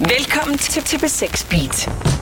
Velkommen til TP6 Beat.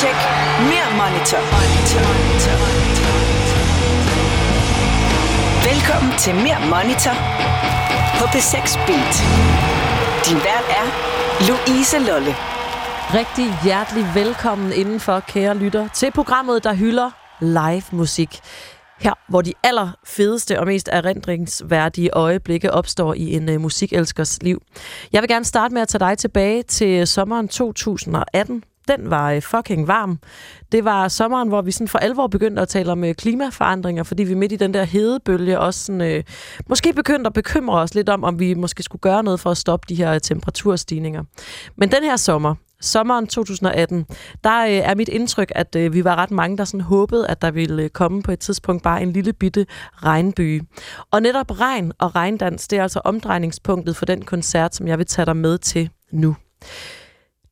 Tjek. Mere monitor. monitor. monitor. Velkommen til Mere Monitor på P6 Beat. Din vært er Louise Lolle. Rigtig hjertelig velkommen indenfor, kære lytter, til programmet, der hylder live musik. Her, hvor de allerfedeste og mest erindringsværdige øjeblikke opstår i en uh, musikelskers liv. Jeg vil gerne starte med at tage dig tilbage til sommeren 2018. Den var øh, fucking varm. Det var sommeren, hvor vi sådan for alvor begyndte at tale om øh, klimaforandringer, fordi vi midt i den der hedebølge også sådan, øh, måske begyndte at bekymre os lidt om, om vi måske skulle gøre noget for at stoppe de her øh, temperaturstigninger. Men den her sommer, sommeren 2018, der øh, er mit indtryk, at øh, vi var ret mange, der sådan håbede, at der ville øh, komme på et tidspunkt bare en lille bitte regnbyge. Og netop regn og regndans, det er altså omdrejningspunktet for den koncert, som jeg vil tage dig med til nu.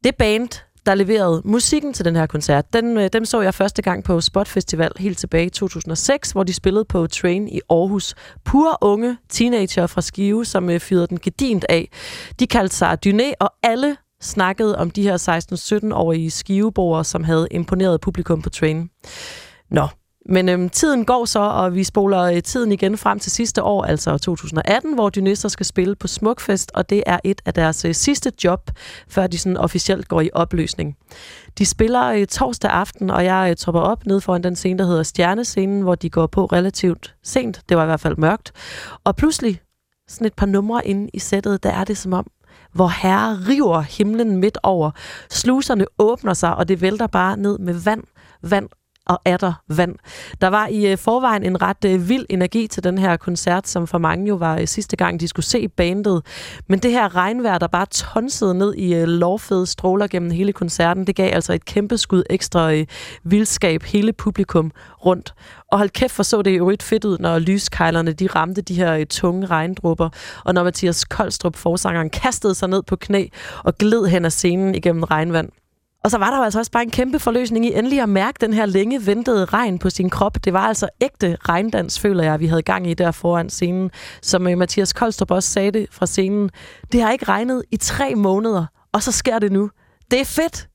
Det band, der leverede musikken til den her koncert, den, øh, dem så jeg første gang på Spot Festival helt tilbage i 2006, hvor de spillede på Train i Aarhus. Pure unge teenager fra Skive, som øh, fyrede den gedint af. De kaldte sig Dyné, og alle snakkede om de her 16-17-årige skiveboere, som havde imponeret publikum på Train. Nå, men øhm, tiden går så, og vi spoler øh, tiden igen frem til sidste år, altså 2018, hvor Dynister skal spille på Smukfest, og det er et af deres øh, sidste job, før de sådan officielt går i opløsning. De spiller øh, torsdag aften, og jeg øh, tropper op ned foran den scene, der hedder Stjernescenen, hvor de går på relativt sent. Det var i hvert fald mørkt. Og pludselig, sådan et par numre inde i sættet, der er det som om, hvor herre river himlen midt over. Sluserne åbner sig, og det vælter bare ned med vand, vand og der vand. Der var i øh, forvejen en ret øh, vild energi til den her koncert, som for mange jo var øh, sidste gang, de skulle se bandet. Men det her regnvejr, der bare tonsede ned i lovfede stråler gennem hele koncerten, det gav altså et kæmpe skud ekstra vildskab hele publikum rundt. Og hold kæft, for så det jo et fedt ud, når lyskejlerne de ramte de her tunge regndrupper, og når Mathias Koldstrup, forsangeren, kastede sig ned på knæ og gled hen ad scenen igennem regnvand. Og så var der jo altså også bare en kæmpe forløsning i endelig at mærke den her længe ventede regn på sin krop. Det var altså ægte regndans, føler jeg, vi havde gang i der foran scenen. Som øh, Mathias Koldstrup også sagde det fra scenen. Det har ikke regnet i tre måneder, og så sker det nu. Det er fedt!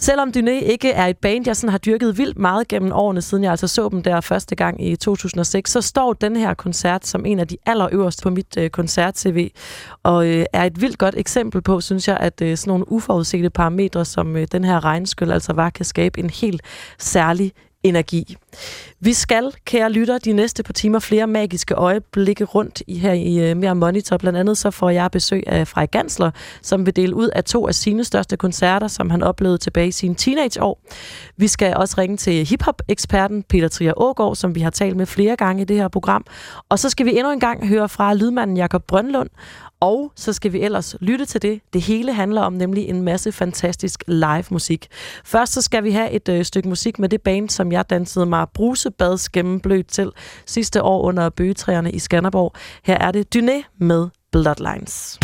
Selvom Dyné ikke er et band, jeg sådan har dyrket vildt meget gennem årene, siden jeg altså så dem der første gang i 2006, så står den her koncert som en af de allerøverste på mit øh, koncert-tv, og øh, er et vildt godt eksempel på, synes jeg, at øh, sådan nogle uforudsete parametre, som øh, den her regnskyld altså var, kan skabe en helt særlig energi. Vi skal, kære lytter, de næste par timer flere magiske øjeblikke rundt i her i uh, Mere Monitor. Blandt andet så får jeg besøg af Frej Gansler, som vil dele ud af to af sine største koncerter, som han oplevede tilbage i sine teenageår. Vi skal også ringe til hiphop-eksperten Peter Trier Ågaard, som vi har talt med flere gange i det her program. Og så skal vi endnu en gang høre fra lydmanden Jakob Brønlund, og så skal vi ellers lytte til det. Det hele handler om nemlig en masse fantastisk live musik. Først så skal vi have et øh, stykke musik med det band, som jeg dansede mig brusebads gennemblødt til sidste år under bøgetræerne i Skanderborg. Her er det Dyné med Bloodlines.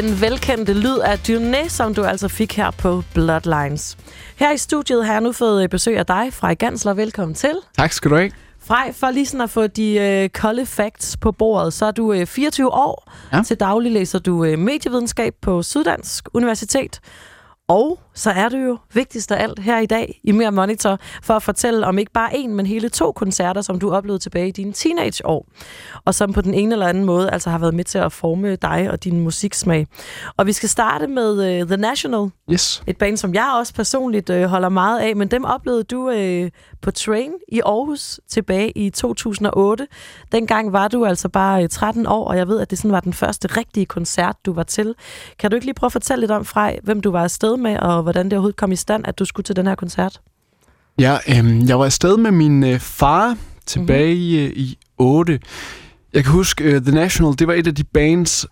Den velkendte lyd af Dyné, som du altså fik her på Bloodlines. Her i studiet har jeg nu fået besøg af dig, Frej Gansler. Velkommen til. Tak skal du have. Frej, for lige sådan at få de øh, kolde facts på bordet, så er du øh, 24 år. Ja. Til daglig læser du øh, medievidenskab på Syddansk Universitet. Og så er du jo vigtigst af alt her i dag i Mere Monitor for at fortælle om ikke bare en, men hele to koncerter, som du oplevede tilbage i dine teenageår. Og som på den ene eller anden måde altså har været med til at forme dig og din musiksmag. Og vi skal starte med uh, The National, Yes. et band, som jeg også personligt øh, holder meget af, men dem oplevede du øh, på Train i Aarhus tilbage i 2008. Dengang var du altså bare øh, 13 år, og jeg ved, at det sådan var den første rigtige koncert, du var til. Kan du ikke lige prøve at fortælle lidt om, Frej, hvem du var afsted med, og hvordan det overhovedet kom i stand, at du skulle til den her koncert? Ja, øhm, jeg var afsted med min øh, far tilbage mm-hmm. i 8. Jeg kan huske, øh, The National, det var et af de bands,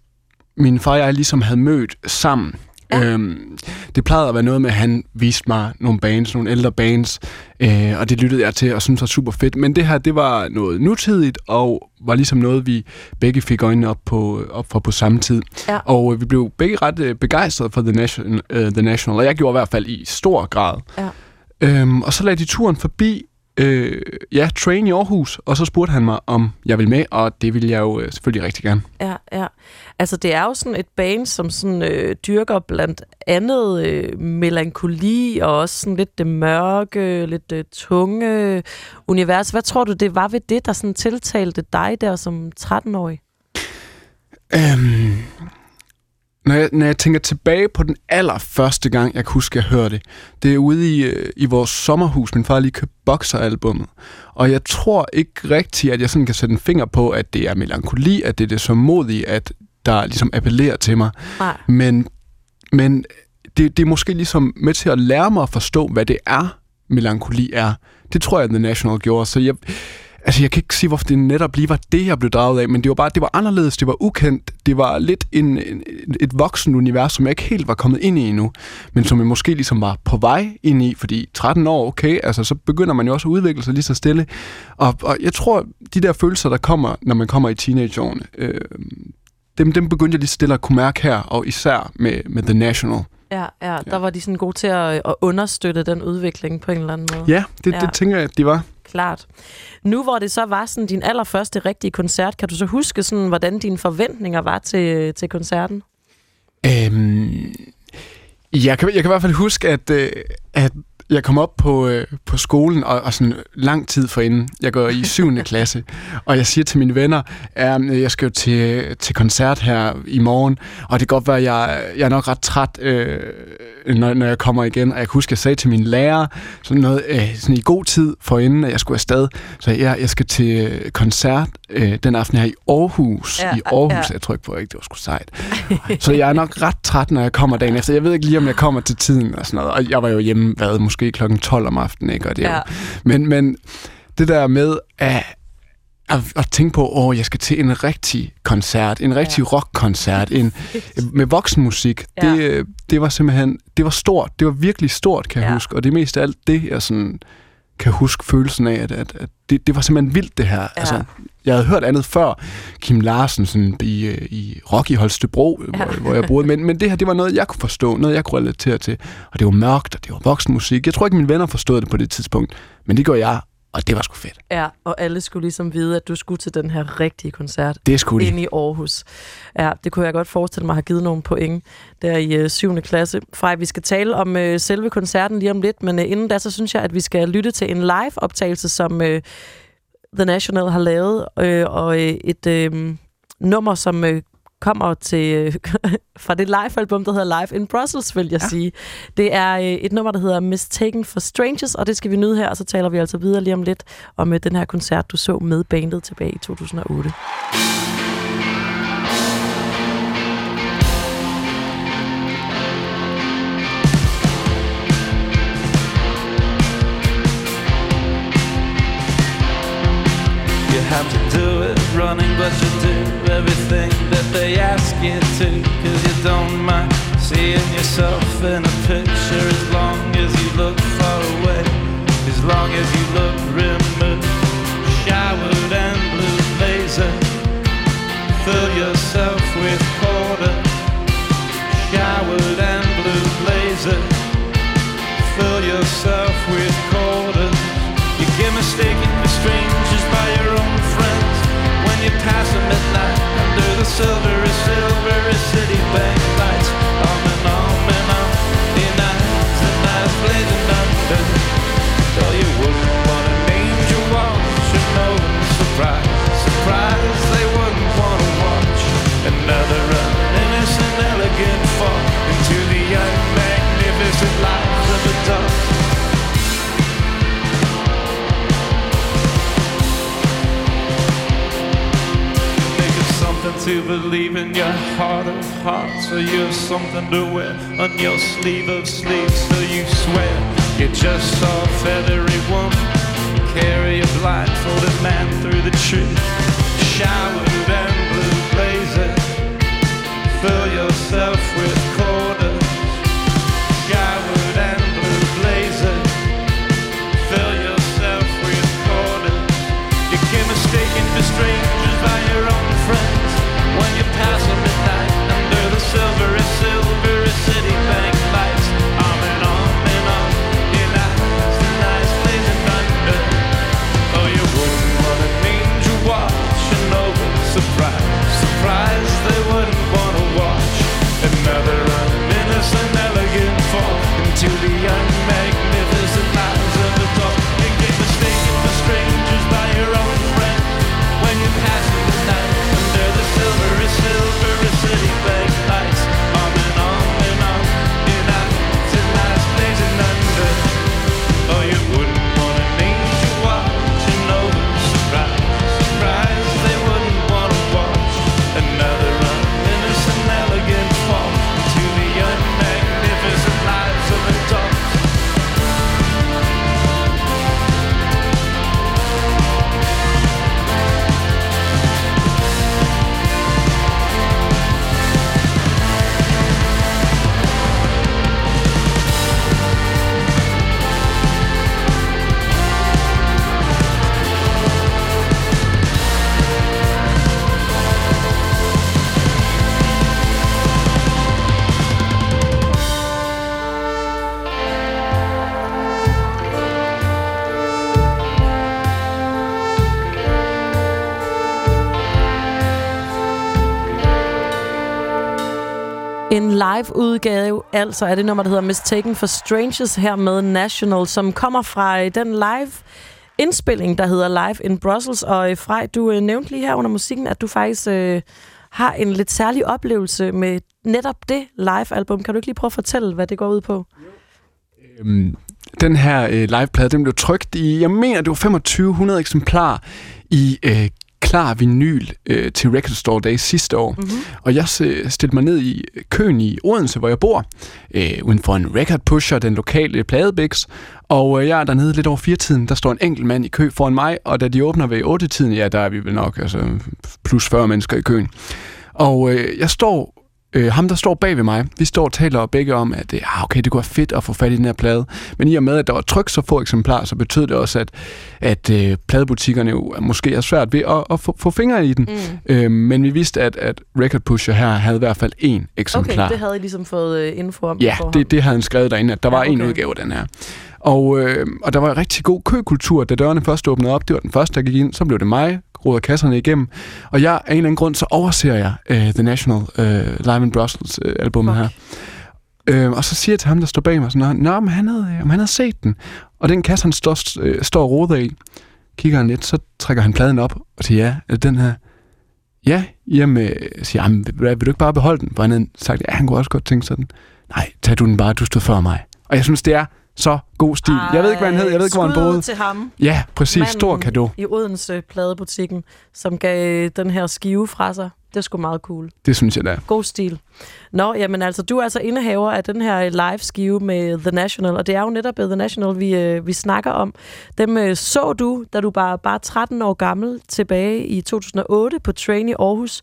min far og jeg ligesom havde mødt sammen. Ja. Øhm, det plejede at være noget med, at han viste mig nogle bands, nogle ældre bands, øh, og det lyttede jeg til og syntes var super fedt. Men det her, det var noget nutidigt, og var ligesom noget, vi begge fik øjnene op, på, op for på samme tid. Ja. Og øh, vi blev begge ret øh, begejstrede for The National, øh, The National, og jeg gjorde i hvert fald i stor grad. Ja. Øhm, og så lagde de turen forbi øh, ja, Train i Aarhus, og så spurgte han mig, om jeg ville med, og det ville jeg jo øh, selvfølgelig rigtig gerne. Ja, ja. Altså, det er jo sådan et band, som sådan, øh, dyrker blandt andet øh, melankoli, og også sådan lidt det mørke, lidt det tunge univers. Hvad tror du, det var ved det, der sådan tiltalte dig der som 13-årig? Øhm, når, jeg, når jeg tænker tilbage på den allerførste gang, jeg kan huske, jeg hørte det, det er ude i, øh, i vores sommerhus. Min far lige købt Boxer-albummet. Og jeg tror ikke rigtigt, at jeg sådan kan sætte en finger på, at det er melankoli, at det er det så modige, at der ligesom appellerer til mig. Nej. Men, men det, det er måske ligesom med til at lære mig at forstå, hvad det er, melankoli er. Det tror jeg, The National gjorde. Så jeg, altså jeg kan ikke sige, hvorfor det netop lige var det, jeg blev draget af, men det var bare, det var anderledes, det var ukendt, det var lidt en, en, et voksen univers, som jeg ikke helt var kommet ind i endnu, men som jeg måske ligesom var på vej ind i, fordi 13 år, okay, altså så begynder man jo også at udvikle sig lige så stille, og, og jeg tror, de der følelser, der kommer, når man kommer i teenageårene, øh, dem, dem begyndte jeg lige stille at kunne mærke her, og især med, med The National. Ja, ja, der var de sådan gode til at, at understøtte den udvikling på en eller anden måde. Ja, det, Ja. ja. det tænker jeg, at de var. Klart. Nu hvor det så var sådan din allerførste rigtige koncert, kan du så huske, sådan, hvordan dine forventninger var til, til koncerten? Øhm, jeg, kan, jeg kan i hvert fald huske, at, øh, at jeg kom op på, øh, på skolen, og, og sådan lang tid forinden, jeg går i 7. klasse, og jeg siger til mine venner, at jeg skal jo til, til koncert her i morgen, og det kan godt være, at jeg, jeg er nok ret træt, øh, når, når jeg kommer igen. Og jeg kan huske, at jeg sagde til min lærer, sådan noget øh, sådan i god tid forinden, at jeg skulle afsted, så jeg, jeg skal til øh, koncert øh, den aften her i Aarhus. Ja, I Aarhus, ja. jeg tror ikke på, at det var sgu sejt. Så jeg er nok ret træt, når jeg kommer dagen efter. Jeg ved ikke lige, om jeg kommer til tiden og sådan noget. Og jeg var jo hjemme, hvad, måske klokken 12 om aftenen, ikke? Og det er Ja. jo, men, men det der med at, at, at tænke på, åh, jeg skal til en rigtig koncert, en rigtig Ja. rockkoncert, en, med voksenmusik, Ja. det, øh, det var simpelthen, det var stort. Det var virkelig stort, kan jeg Ja. huske. Og det mest af alt det, jeg sådan kan huske følelsen af, at, at, at det, det var simpelthen vildt, det her. Ja. Altså, jeg havde hørt andet før, Kim Larsen sådan, i, øh, i Rock i Holstebro, Ja. hvor, hvor jeg boede. Men, men det her, det var noget, jeg kunne forstå, noget, jeg kunne relatere til. Og det var mørkt, og det var voksenmusik. Jeg tror ikke, mine venner forstod det på det tidspunkt, men det gjorde jeg, og det var sgu fedt. Ja, og alle skulle ligesom vide, at du skulle til den her rigtige koncert Det skulle de. inde i Aarhus. Ja, det kunne jeg godt forestille mig har givet nogle point der i øh, 7. klasse. Frej, vi skal tale om øh, selve koncerten lige om lidt, men øh, inden da, så synes jeg, at vi skal lytte til en live-optagelse, som øh, The National har lavet, øh, og øh, et øh, nummer, som øh, kommer til øh, fra det live-album, der hedder Live in Brussels, vil jeg ja. sige. Det er øh, et nummer, der hedder Mistaken for Strangers, og det skal vi nyde her, og så taler vi altså videre lige om lidt om øh, den her koncert, du så med bandet tilbage i 2008. You have to do it running, but you do everything that they ask you to. To believe in your heart of hearts. So you're something to wear on your sleeve of sleeves. So you swear you're just a feathery woman. Carry a blindfolded man through the tree. Showered live-udgave, altså er det nummer, der hedder Mistaken for Strangers her med National, som kommer fra øh, den live indspilling, der hedder Live in Brussels. Og øh, Frej, du øh, nævnte lige her under musikken, at du faktisk øh, har en lidt særlig oplevelse med netop det live-album. Kan du ikke lige prøve at fortælle, hvad det går ud på? Øhm, den her øh, liveplade, den blev trykt i, jeg mener, det var 2500 eksemplarer i øh, klar vinyl øh, til Record Store Day sidste år. Mm-hmm. Og jeg stillede mig ned i køen i Odense, hvor jeg bor, øh, uden for en record pusher, den lokale pladebix. Og øh, jeg er dernede lidt over fire tiden. Der står en enkelt mand i kø foran mig, og da de åbner ved 8 tiden, ja, der er vi vel nok altså, plus 40 mennesker i køen. Og øh, jeg står øh, ham, der står bag ved mig, vi står og taler begge om, at ah, okay, det kunne være fedt at få fat i den her plade. Men i og med, at der var tryk så få eksemplarer, så betød det også, at, at øh, pladebutikkerne jo måske er svært ved at, at få, få fingre i den. Mm. Øh, men vi vidste, at, at Record Pusher her havde i hvert fald én eksemplar. Okay, det havde I ligesom fået øh, info om. Ja, det, det havde han skrevet derinde, at der Ja, var en okay. udgave af den her. Og, øh, og der var rigtig god køkultur, da dørene først åbnede op. Det var den første, der gik ind. Så blev det mig, ruder kasserne igennem. Og jeg, af en eller anden grund, så overser jeg uh, The National uh, Live in Brussels uh, albumet her. Øh, og så siger jeg til ham, der står bag mig, sådan, Nå, om han, havde, om han havde set den. Og den kasse, han står, øh, står og roder i, kigger han lidt, så trækker han pladen op og siger, ja, er det den her? Ja, jamen, siger han, vil, vil du ikke bare beholde den? For han havde sagt, ja, han kunne også godt tænke sådan. Nej, tag du den bare, du stod før mig. Og jeg synes, det er så god stil. Ej, jeg ved ikke, hvad han hed, jeg ved ikke, hvor han boede. til ham. Ja, præcis. Manden Stor kado. i Odense pladebutikken, som gav den her skive fra sig. Det er sgu meget cool. Det synes jeg, er. God stil. Nå, jamen altså, du er altså indehaver af den her live-skive med The National, og det er jo netop øh, The National, vi, øh, vi snakker om. Dem øh, så du, da du var bare 13 år gammel, tilbage i 2008 på Train i Aarhus.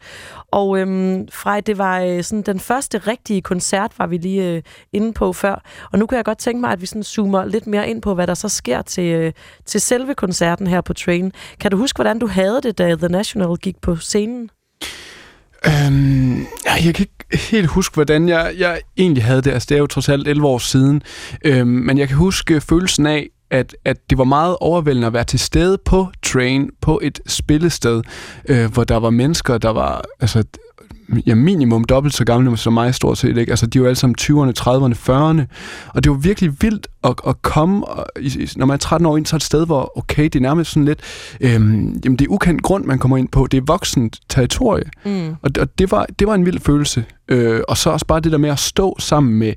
Og øhm, Frej, det var øh, sådan den første rigtige koncert, var vi lige øh, inde på før. Og nu kan jeg godt tænke mig, at vi sådan zoomer lidt mere ind på, hvad der så sker til, øh, til selve koncerten her på Train. Kan du huske, hvordan du havde det, da The National gik på scenen? Øhm, ja, jeg kan ikke helt huske, hvordan jeg, jeg egentlig havde det. Altså, det er jo trods alt 11 år siden. Øhm, men jeg kan huske følelsen af, at, at det var meget overvældende at være til stede på Train, på et spillested, øh, hvor der var mennesker, der var altså, ja, minimum dobbelt så gamle som mig stort set. Ikke? Altså, de var alle sammen 20'erne, 30'erne, 40'erne. Og det var virkelig vildt at, at komme, og, når man er 13 år ind, så er et sted, hvor okay, det er nærmest sådan lidt, øhm, jamen det er ukendt grund, man kommer ind på. Det er voksent territorie. Mm. Og, og det, var, det var en vild følelse. Øh, og så også bare det der med at stå sammen med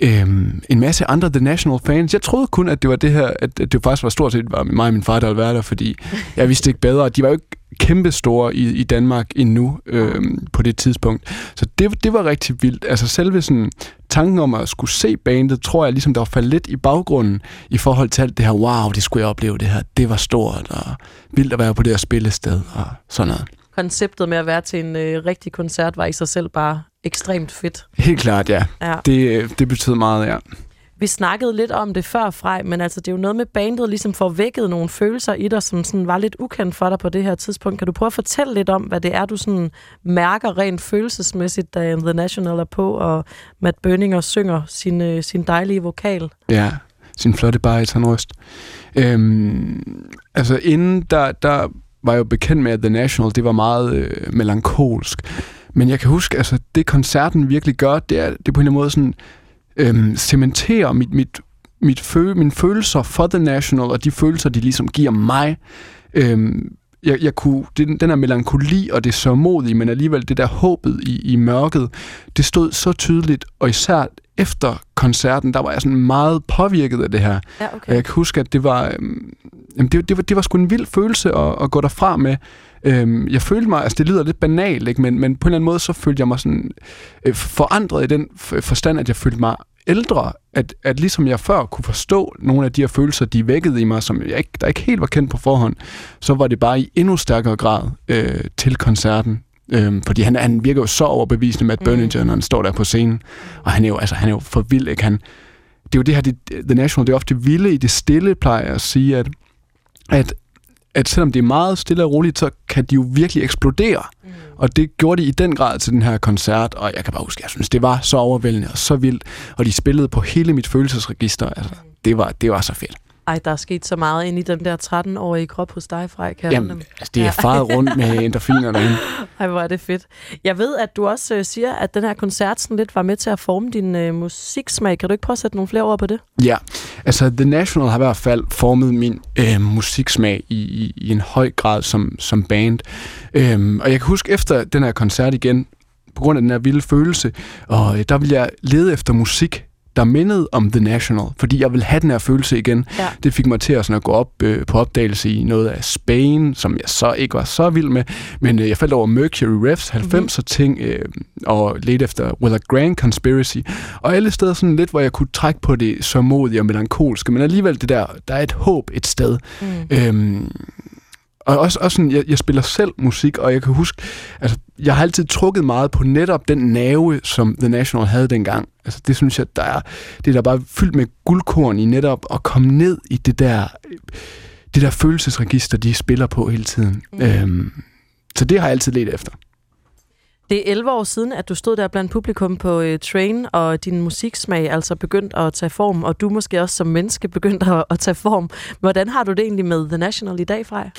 øhm, en masse andre The National fans. Jeg troede kun, at det var det her, at, at det faktisk var stort set var mig og min far, der ville være der, fordi jeg vidste ikke bedre. De var jo ikke kæmpe store i, i Danmark endnu øhm, på det tidspunkt. Så det, det var rigtig vildt. Altså selve sådan, tanken om at skulle se bandet, tror jeg ligesom, der var faldet lidt i baggrunden i forhold til alt det her, wow, det skulle jeg opleve det her, det var stort og vildt at være på det her spillested og sådan noget. Konceptet med at være til en øh, rigtig koncert var i sig selv bare ekstremt fedt. Helt klart, ja. Ja. Det, det betød meget, ja. Vi snakkede lidt om det før, Frej, men altså, det er jo noget med bandet ligesom får vækket nogle følelser i dig, som sådan var lidt ukendt for dig på det her tidspunkt. Kan du prøve at fortælle lidt om, hvad det er, du sådan mærker rent følelsesmæssigt, da The National er på, og Matt Bøninger synger sin, øh, sin dejlige vokal? Ja, sin flotte baritonrøst. Øhm, altså inden, der, der var jeg jo bekendt med, at The National, det var meget øh, melankolsk. Men jeg kan huske, altså det koncerten virkelig gør, det er, det på en eller anden måde sådan, øhm, cementerer mit, mit, mit føl, mine følelser for The National, og de følelser, de ligesom giver mig. Øhm, jeg, jeg kunne, den, den her melankoli og det sørmodige, men alligevel det der håbet i, i mørket, det stod så tydeligt, og især efter koncerten, der var jeg sådan meget påvirket af det her. Ja, Og jeg kan huske, at det var, øhm, det, det, var, det var sgu en vild følelse at, at gå derfra med. Øhm, jeg følte mig, altså det lyder lidt banalt, ikke? Men, men på en eller anden måde, så følte jeg mig sådan øh, forandret i den forstand, at jeg følte mig ældre, at, at ligesom jeg før kunne forstå nogle af de her følelser, de vækkede i mig, som jeg ikke, der ikke helt var kendt på forhånd, så var det bare i endnu stærkere grad øh, til koncerten. Øhm, fordi han, han virker jo så overbevisende med Burninger, når han står der på scenen. Og han er jo, altså, han er jo for vild, ikke? Han, det er jo det her, det, The National, det er ofte vilde i det stille, plejer jeg at sige, at, at, at selvom det er meget stille og roligt, så kan de jo virkelig eksplodere. Mm. Og det gjorde de i den grad til den her koncert, og jeg kan bare huske, jeg synes, det var så overvældende og så vildt, og de spillede på hele mit følelsesregister. Altså, det, var, det var så fedt. Ej, der er sket så meget ind i den der 13-årige krop hos dig, Frej. Kan Jamen, altså, det er faret rundt med endorfiner derinde. Ej, hvor er det fedt. Jeg ved, at du også øh, siger, at den her koncert sådan lidt var med til at forme din øh, musiksmag. Kan du ikke prøve at sætte nogle flere ord på det? Ja, altså The National har i hvert fald formet min øh, musiksmag i, i, i en høj grad som, som band. Øhm, og jeg kan huske efter den her koncert igen, på grund af den her vilde følelse, og øh, der ville jeg lede efter musik, der mindede om The National, fordi jeg ville have den her følelse igen. Ja. Det fik mig til at, sådan at gå op øh, på opdagelse i noget af Spain, som jeg så ikke var så vild med, men øh, jeg faldt over Mercury Refs 90'er ting, øh, og ledte efter Will Grand Conspiracy, og alle steder sådan lidt, hvor jeg kunne trække på det så modige og melankolske, men alligevel det der, der er et håb et sted. Mm. Øhm, og også, også sådan, jeg, jeg spiller selv musik, og jeg kan huske, altså, jeg har altid trukket meget på netop den nerve, som The National havde dengang. Altså, det synes jeg, der er, det er der bare fyldt med guldkorn i netop at komme ned i det der, det der følelsesregister, de spiller på hele tiden. Mm. Øhm, så det har jeg altid let efter. Det er 11 år siden, at du stod der blandt publikum på øh, Train, og din musiksmag altså begyndt at tage form, og du måske også som menneske begyndt at, at tage form. Hvordan har du det egentlig med The National i dag, Frej?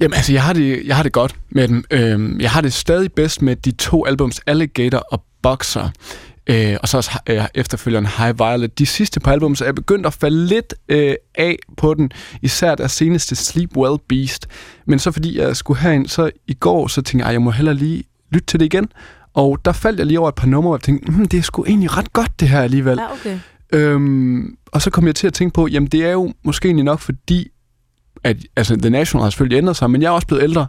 Jamen, altså, jeg har det, jeg har det godt med dem. Øhm, jeg har det stadig bedst med de to albums, Alligator og Boxer. Øh, og så også øh, efterfølgeren High Violet. De sidste par album, så er jeg begyndt at falde lidt øh, af på den. Især deres seneste Sleep Well Beast. Men så fordi jeg skulle herind, så i går, så tænkte jeg, at jeg må hellere lige lytte til det igen. Og der faldt jeg lige over et par numre, og jeg tænkte, hm, det er sgu egentlig ret godt det her alligevel. Ja, okay. Øhm, og så kom jeg til at tænke på, jamen det er jo måske egentlig nok fordi, at altså, The National har selvfølgelig ændret sig, men jeg er også blevet ældre.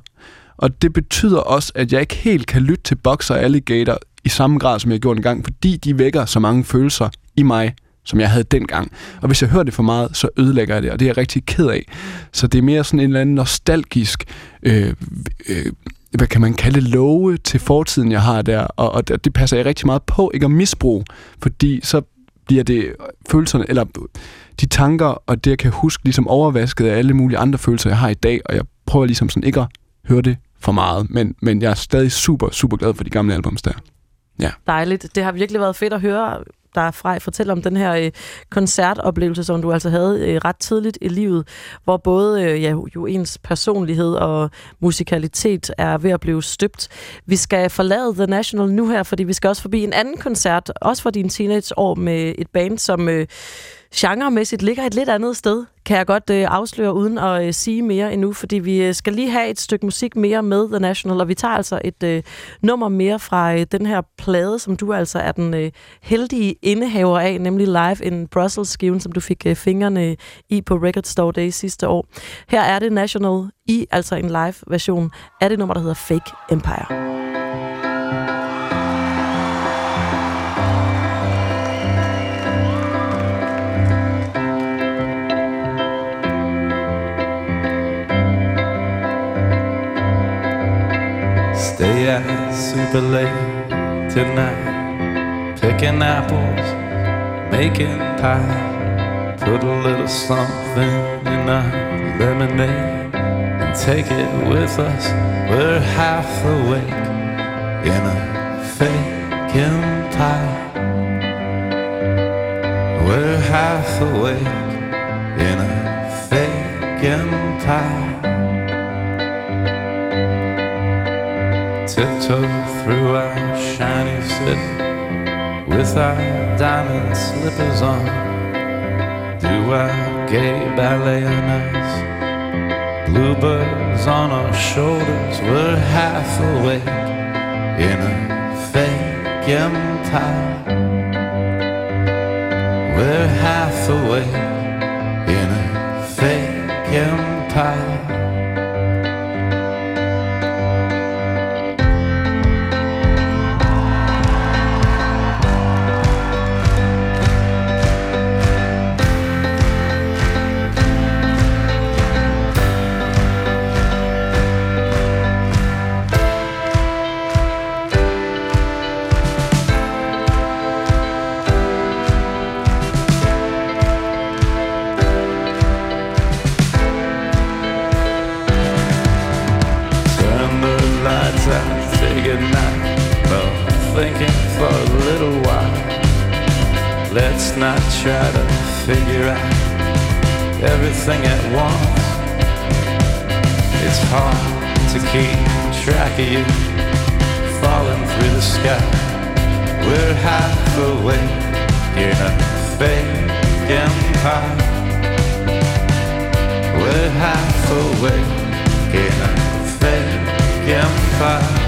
Og det betyder også, at jeg ikke helt kan lytte til Boxer og Alligator i samme grad, som jeg gjorde engang, fordi de vækker så mange følelser i mig, som jeg havde dengang. Og hvis jeg hører det for meget, så ødelægger jeg det, og det er jeg rigtig ked af. Så det er mere sådan en eller anden nostalgisk, øh, øh, hvad kan man kalde love til fortiden, jeg har der. Og, og det det passer jeg rigtig meget på, ikke at misbruge, fordi så bliver det følelserne, eller de tanker og det, jeg kan huske, ligesom overvasket af alle mulige andre følelser, jeg har i dag, og jeg prøver ligesom sådan ikke at høre det for meget, men, men jeg er stadig super, super glad for de gamle albums der. Ja. Dejligt. Det har virkelig været fedt at høre dig fra fortælle om den her øh, koncertoplevelse, som du altså havde øh, ret tidligt i livet, hvor både øh, ja, jo ens personlighed og musikalitet er ved at blive støbt. Vi skal forlade The National nu her, fordi vi skal også forbi en anden koncert, også for dine teenageår med et band, som øh, genremæssigt ligger et lidt andet sted, kan jeg godt øh, afsløre, uden at øh, sige mere endnu, fordi vi øh, skal lige have et stykke musik mere med The National, og vi tager altså et øh, nummer mere fra øh, den her plade, som du altså er den øh, heldige indehaver af, nemlig Live in Brussels-skiven, som du fik øh, fingrene i på Record Store Day sidste år. Her er det National i, altså en live-version af det nummer, der hedder Fake Empire. Stay out super late tonight, picking apples, making pie. Put a little something in our lemonade and take it with us. We're half awake in a fake empire. We're half awake in a fake empire. Tiptoe through our shiny city with our diamond slippers on. Do our gay ballet us. Bluebirds on our shoulders, we're half awake in a fake empire. We're half awake not try to figure out everything at once. It's hard to keep track of you falling through the sky. We're half awake in a fake empire. We're half awake in a fake empire.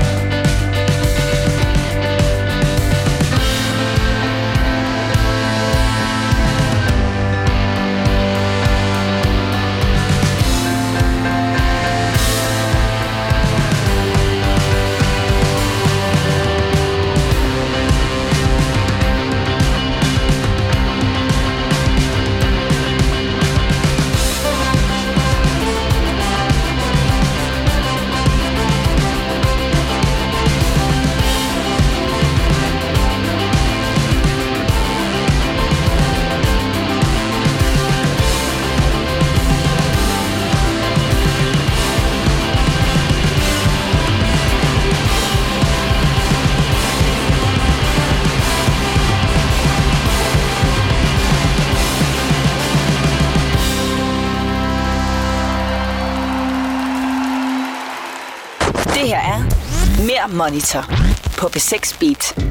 Monitor på B6 Beat.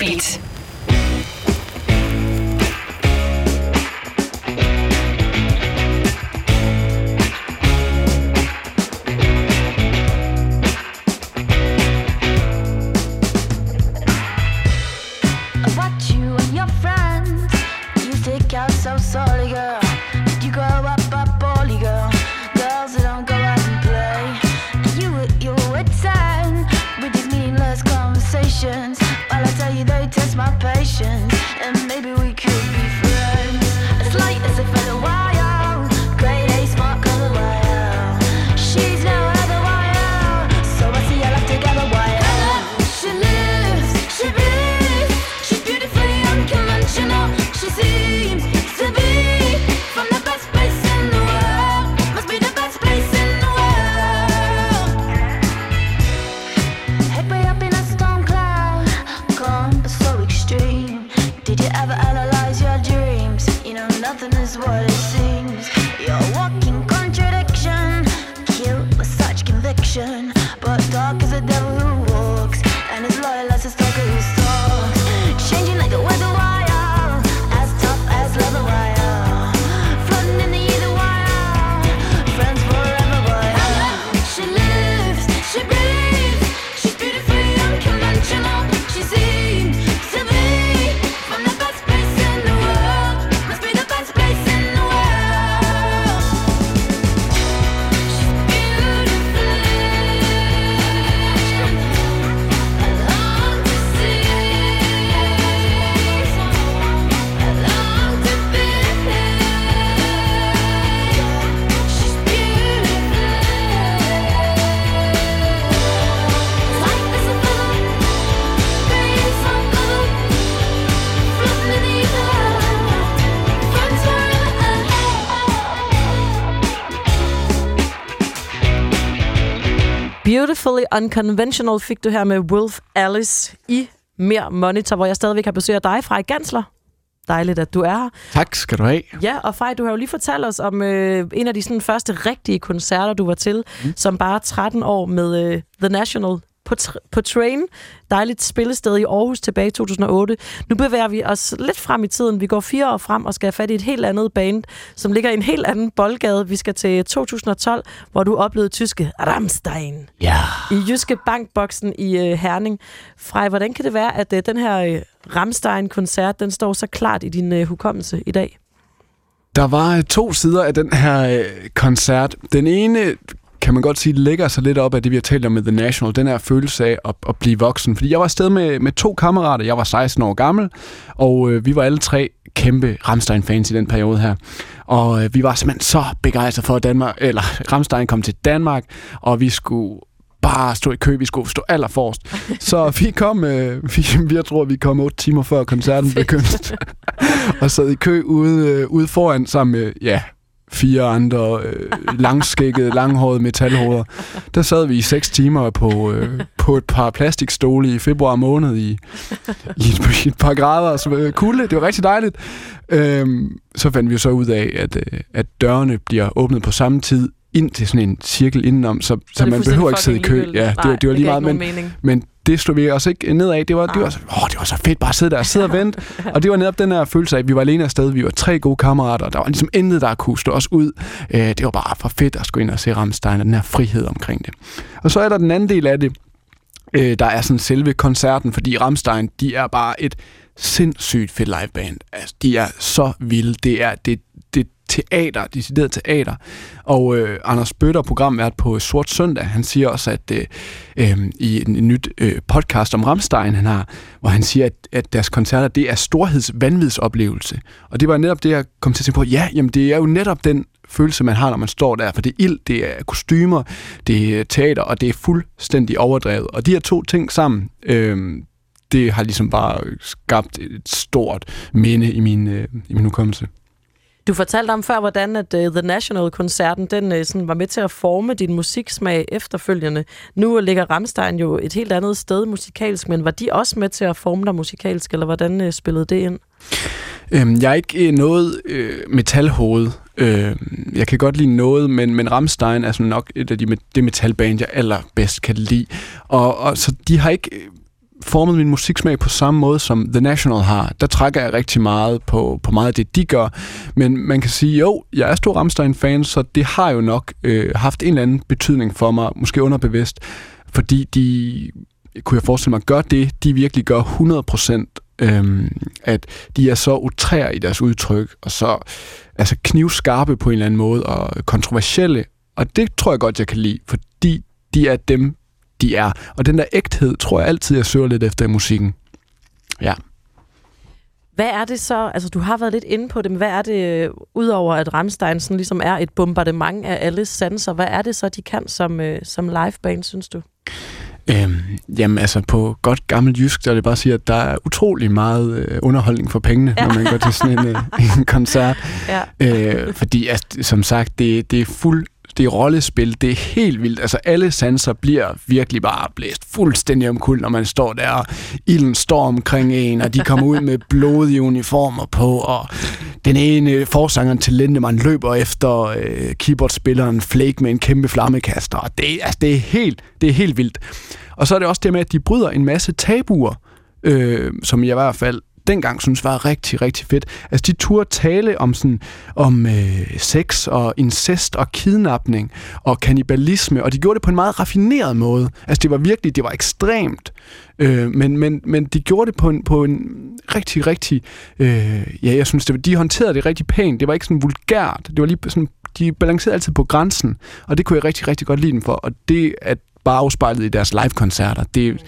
Beat. Totally Unconventional fik du her med Wolf Alice i Mere Monitor, hvor jeg stadigvæk har besøg af dig fra i Gansler. Dejligt, at du er her. Tak skal du have. Ja, og Fej, du har jo lige fortalt os om øh, en af de sådan, første rigtige koncerter, du var til, mm. som bare 13 år med øh, The National på, tr- på Train, dejligt spillested i Aarhus tilbage i 2008. Nu bevæger vi os lidt frem i tiden. Vi går fire år frem og skal have fat i et helt andet band, som ligger i en helt anden boldgade. Vi skal til 2012, hvor du oplevede tyske Rammstein Ja. i Jyske Bankboksen i øh, Herning. Frej, hvordan kan det være, at øh, den her øh, Rammstein-koncert, den står så klart i din øh, hukommelse i dag? Der var øh, to sider af den her øh, koncert. Den ene kan man godt sige, lægger sig lidt op af det, vi har talt om med The National. Den her følelse af at, at blive voksen. Fordi jeg var afsted med, med to kammerater. Jeg var 16 år gammel, og øh, vi var alle tre kæmpe Ramstein-fans i den periode her. Og øh, vi var simpelthen så begejstrede for, at Danmark, eller Ramstein kom til Danmark, og vi skulle bare stå i kø, vi skulle stå allerforrest. Så vi kom, øh, vi, jeg tror, vi kom otte timer før koncerten begyndte, og sad i kø ude, øh, ude foran sammen med, ja, fire andre øh, langskækkede, langhårede metalhoveder. Der sad vi i seks timer på, øh, på et par plastikstole i februar måned i, i, et, i et par grader så, øh, kulde. Det var rigtig dejligt. Øhm, så fandt vi jo så ud af, at, øh, at dørene bliver åbnet på samme tid ind til sådan en cirkel indenom, så, så, så man behøver ikke sidde i kø. Ja, det, Nej, var- det var lige meget, men, mening. men det stod vi også ikke ned af. Det var, det, var, så, åh, det var så fedt bare at sidde der og sidde og vente. Og det var netop den her følelse af, at vi var alene afsted. Vi var tre gode kammerater, og der var ligesom intet, der kunne stå os ud. Øh, det var bare for fedt at skulle ind og se Rammstein, og den her frihed omkring det. Og så er der den anden del af det, øh, der er sådan selve koncerten, fordi Rammstein, de er bare et sindssygt fedt liveband. Altså, de er så vilde. Det er, det, teater, decideret teater. Og øh, Anders Bøtter, programvært på Sort Søndag, han siger også, at øh, øh, i en, en nyt øh, podcast om Rammstein, han har, hvor han siger, at, at deres koncerter, det er storheds vanvidsoplevelse. Og det var netop det, jeg kom til at tænke på. Ja, jamen det er jo netop den følelse, man har, når man står der. For det er ild, det er kostymer, det er teater, og det er fuldstændig overdrevet. Og de her to ting sammen, øh, det har ligesom bare skabt et stort minde i min, øh, i min hukommelse. Du fortalte om før, hvordan at uh, The National-koncerten den, uh, sådan, var med til at forme din musiksmag efterfølgende. Nu ligger Ramstein jo et helt andet sted musikalsk, men var de også med til at forme dig musikalsk, eller hvordan uh, spillede det ind? Øhm, jeg er ikke noget øh, metalhoved. Øh, jeg kan godt lide noget, men, men Rammstein er sådan nok et af de det metalband, jeg allerbedst kan lide. Og, og så de har ikke formet min musiksmag på samme måde, som The National har. Der trækker jeg rigtig meget på, på meget af det, de gør. Men man kan sige, jo, jeg er stor Rammstein-fan, så det har jo nok øh, haft en eller anden betydning for mig, måske underbevidst, fordi de, kunne jeg forestille mig, gør det, de virkelig gør 100% Øhm, at de er så utrære i deres udtryk, og så altså knivskarpe på en eller anden måde, og kontroversielle. Og det tror jeg godt, jeg kan lide, fordi de er dem, de er. Og den der ægthed, tror jeg altid, jeg søger lidt efter i musikken. Ja. Hvad er det så, altså du har været lidt inde på det, men hvad er det, øh, udover at Rammstein sådan ligesom er et bombardement af alle sanser, hvad er det så, de kan som, øh, som liveband, synes du? Øhm, jamen altså på godt gammelt jysk, der vil jeg bare sige, at der er utrolig meget øh, underholdning for pengene, ja. når man går til sådan en, øh, en koncert. Ja. Øh, fordi altså, som sagt, det, det er fuld det er rollespil, det er helt vildt. Altså alle sanser bliver virkelig bare blæst fuldstændig omkuld, når man står der, og ilden står omkring en, og de kommer ud med blodige uniformer på, og den ene forsangeren til Lindemann løber efter øh, keyboardspilleren Flake med en kæmpe flammekaster, og det, altså, det, er helt, det er helt vildt. Og så er det også det med, at de bryder en masse tabuer, øh, som jeg i hvert fald dengang synes var rigtig, rigtig fedt. Altså, de turde tale om sådan, om øh, sex og incest og kidnapning og kannibalisme, og de gjorde det på en meget raffineret måde. Altså, det var virkelig, det var ekstremt, øh, men, men, men de gjorde det på en, på en rigtig, rigtig, øh, ja, jeg synes, det var, de håndterede det rigtig pænt. Det var ikke sådan vulgært. Det var lige sådan, de balancerede altid på grænsen, og det kunne jeg rigtig, rigtig godt lide dem for, og det at bare afspejlet i deres live-koncerter, det,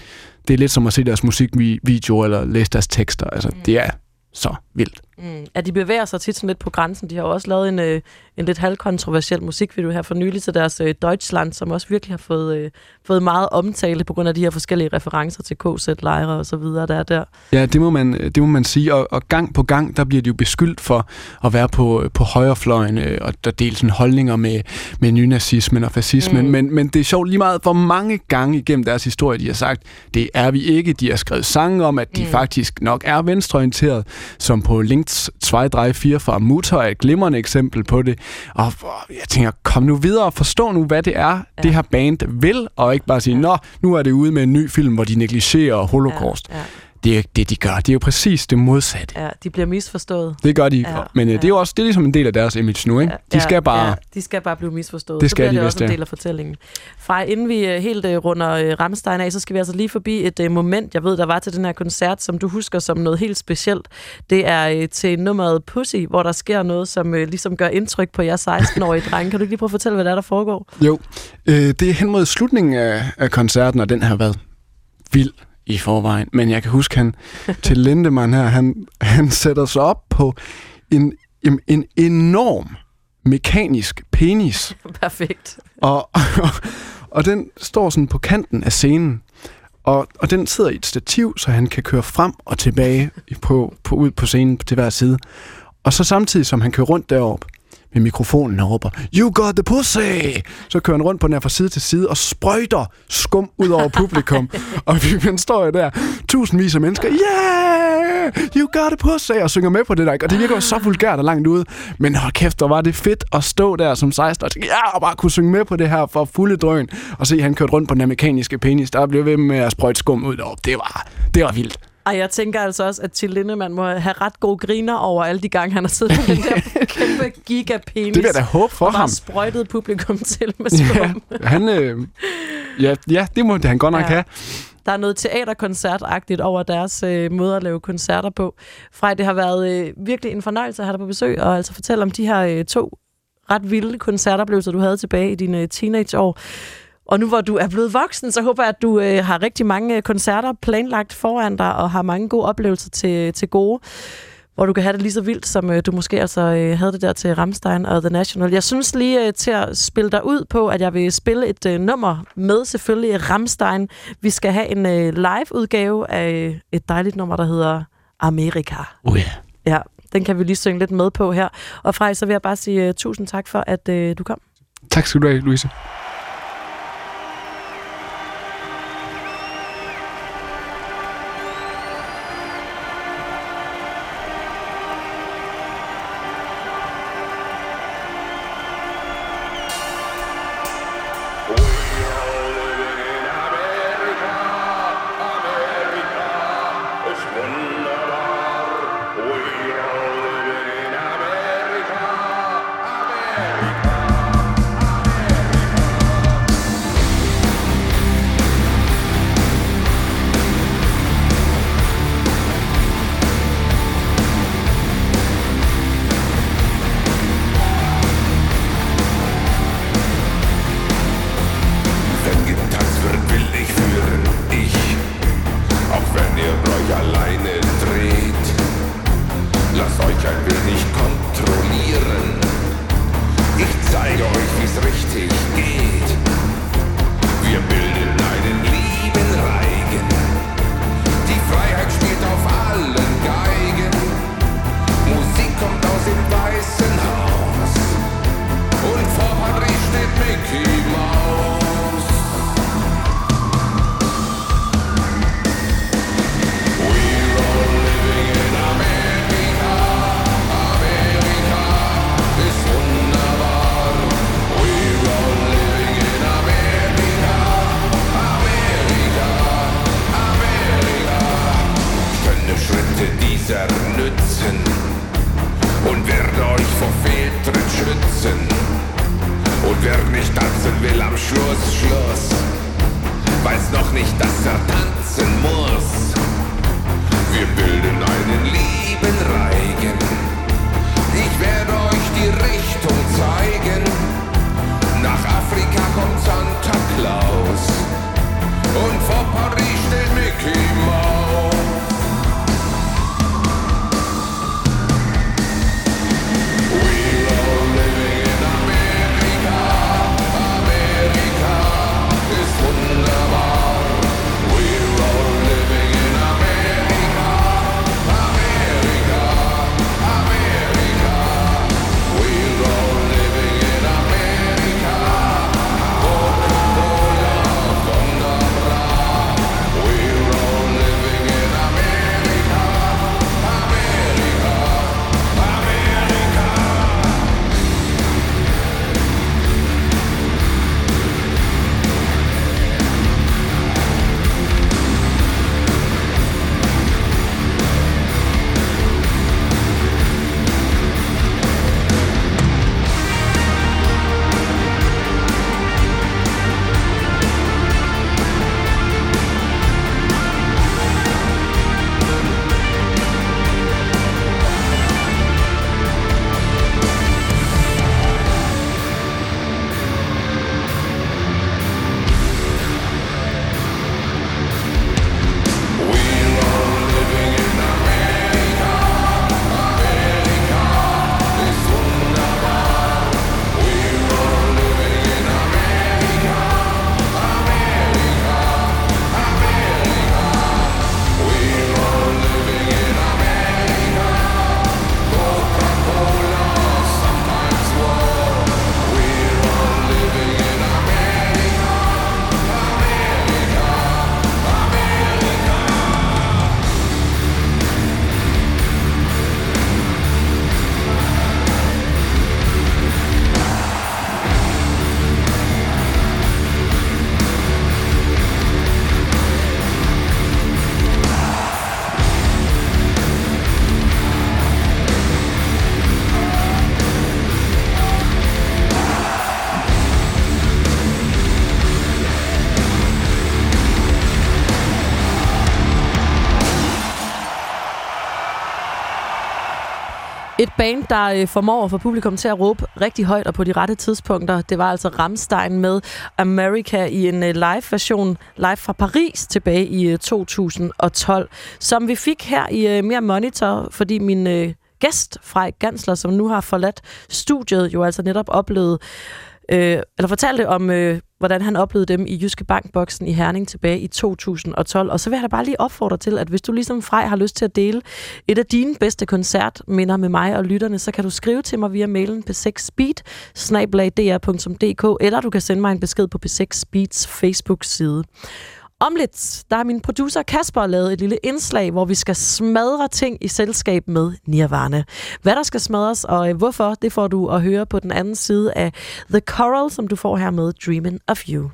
det er lidt som at se deres musikvideoer eller læse deres tekster. Altså, det er så vildt. Mm. At de bevæger sig tit sådan lidt på grænsen. De har også lavet en, øh, en lidt halvkontroversiel musikvideo her for nylig til deres øh, Deutschland, som også virkelig har fået, øh, fået meget omtale på grund af de her forskellige referencer til KZ-lejre og så videre, der er der. Ja, det må man, det må man sige. Og, og gang på gang, der bliver de jo beskyldt for at være på, på højrefløjen øh, og der dele sådan holdninger med, med nynazismen og fascismen. Mm. Men, men det er sjovt lige meget, hvor mange gange igennem deres historie, de har sagt, det er vi ikke. De har skrevet sange om, at de Mm. faktisk nok er venstreorienteret, som på bands, 2, 3, 4 fra Mutter er et glimrende eksempel på det. Og jeg tænker, kom nu videre og forstå nu, hvad det er, ja. det her band vil, og ikke bare sige, nå, nu er det ude med en ny film, hvor de negligerer holocaust. Ja, ja. Det er jo ikke det, de gør. Det er jo præcis det modsatte. Ja, de bliver misforstået. Det gør de. Ja, Ja, Men øh, det er jo også det er ligesom en del af deres image nu, ikke? De skal bare... Ja, de skal bare blive misforstået. Det så skal bliver de, det også en del af fortællingen. Frej, inden vi øh, helt øh, runder øh, Ramstein af, så skal vi altså lige forbi et øh, moment, jeg ved, der var til den her koncert, som du husker som noget helt specielt. Det er øh, til nummeret Pussy, hvor der sker noget, som øh, ligesom gør indtryk på jer 16-årige drenge. Kan du ikke lige prøve at fortælle, hvad der er, der foregår? Jo, øh, det er hen mod slutningen af, af koncerten, og den har været vild i forvejen. Men jeg kan huske, han til Lindemann her, han, han sætter sig op på en, en, en enorm mekanisk penis, Perfekt. og, og, og den står sådan på kanten af scenen. Og, og den sidder i et stativ, så han kan køre frem og tilbage på, på, ud på scenen til hver side. Og så samtidig, som han kører rundt deroppe med mikrofonen og råber, You got the pussy! Så kører han rundt på den her fra side til side og sprøjter skum ud over publikum. og vi står jo der, tusindvis af mennesker, Yeah! You got a pussy! Og synger med på det der. Og det virker jo så vulgært og langt ude. Men hold kæft, hvor var det fedt at stå der som 16 og tænke, ja, og bare kunne synge med på det her for fulde drøn. Og se, han kørte rundt på den mekaniske penis. Der blev ved med at sprøjte skum ud deroppe. Det var, det var vildt. Ej, jeg tænker altså også, at Til Lindemann må have ret gode griner over alle de gange, han har siddet på den der kæmpe gigapenis. Det vil jeg da håbe for og ham. sprøjtet publikum til med skum. Ja, han, øh, ja, ja, det må det han godt nok Ja. ja. have. Der er noget teaterkoncertagtigt over deres øh, måde at lave koncerter på. Frej, det har været øh, virkelig en fornøjelse at have dig på besøg, og altså fortælle om de her øh, to ret vilde koncertoplevelser, du havde tilbage i dine øh, teenageår. Og nu hvor du er blevet voksen, så håber jeg, at du øh, har rigtig mange øh, koncerter planlagt foran dig, og har mange gode oplevelser til, til gode hvor du kan have det lige så vildt, som øh, du måske altså øh, havde det der til Ramstein og The National. Jeg synes lige øh, til at spille dig ud på, at jeg vil spille et øh, nummer med selvfølgelig Ramstein. Vi skal have en øh, live-udgave af øh, et dejligt nummer, der hedder Amerika. Oh, yeah. Ja, den kan vi lige synge lidt med på her. Og Frej, så vil jeg bare sige uh, tusind tak for, at uh, du kom. Tak skal du have, Louise. will nicht band, der øh, formår at få publikum til at råbe rigtig højt og på de rette tidspunkter, det var altså Ramstein med America i en øh, live-version, live fra Paris tilbage i øh, 2012, som vi fik her i øh, Mere Monitor, fordi min øh, gæst, Frej Gansler, som nu har forladt studiet, jo altså netop oplevede øh, eller fortalte om, øh, hvordan han oplevede dem i Jyske Bankboksen i Herning tilbage i 2012. Og så vil jeg da bare lige opfordre til, at hvis du ligesom Frej har lyst til at dele et af dine bedste koncertminder med mig og lytterne, så kan du skrive til mig via mailen på 6speed eller du kan sende mig en besked på P6 Speeds Facebook-side. Om lidt, der har min producer Kasper lavet et lille indslag, hvor vi skal smadre ting i selskab med Nirvana. Hvad der skal smadres og øh, hvorfor, det får du at høre på den anden side af The Coral, som du får her med Dreaming of You.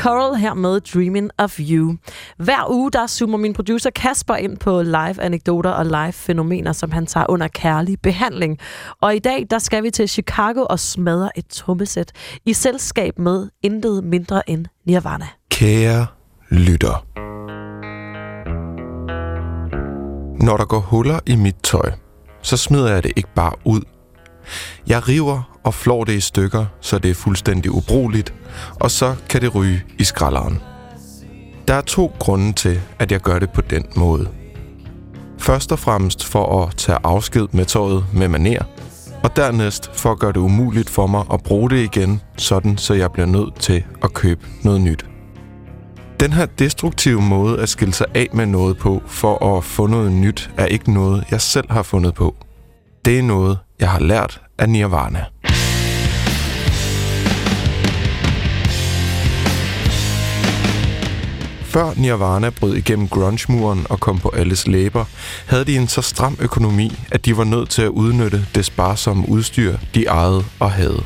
Coral her med Dreaming of You. Hver uge, der zoomer min producer Kasper ind på live-anekdoter og live-fænomener, som han tager under kærlig behandling. Og i dag, der skal vi til Chicago og smadre et trommesæt i selskab med intet mindre end Nirvana. Kære lytter. Når der går huller i mit tøj, så smider jeg det ikke bare ud. Jeg river og flår det i stykker, så det er fuldstændig ubrugeligt, og så kan det ryge i skralderen. Der er to grunde til, at jeg gør det på den måde. Først og fremmest for at tage afsked med tøjet med maner, og dernæst for at gøre det umuligt for mig at bruge det igen, sådan så jeg bliver nødt til at købe noget nyt. Den her destruktive måde at skille sig af med noget på for at få noget nyt, er ikke noget, jeg selv har fundet på. Det er noget, jeg har lært af Nirvana. Før Nirvana brød igennem grunge-muren og kom på alles læber, havde de en så stram økonomi, at de var nødt til at udnytte det sparsomme udstyr, de ejede og havde.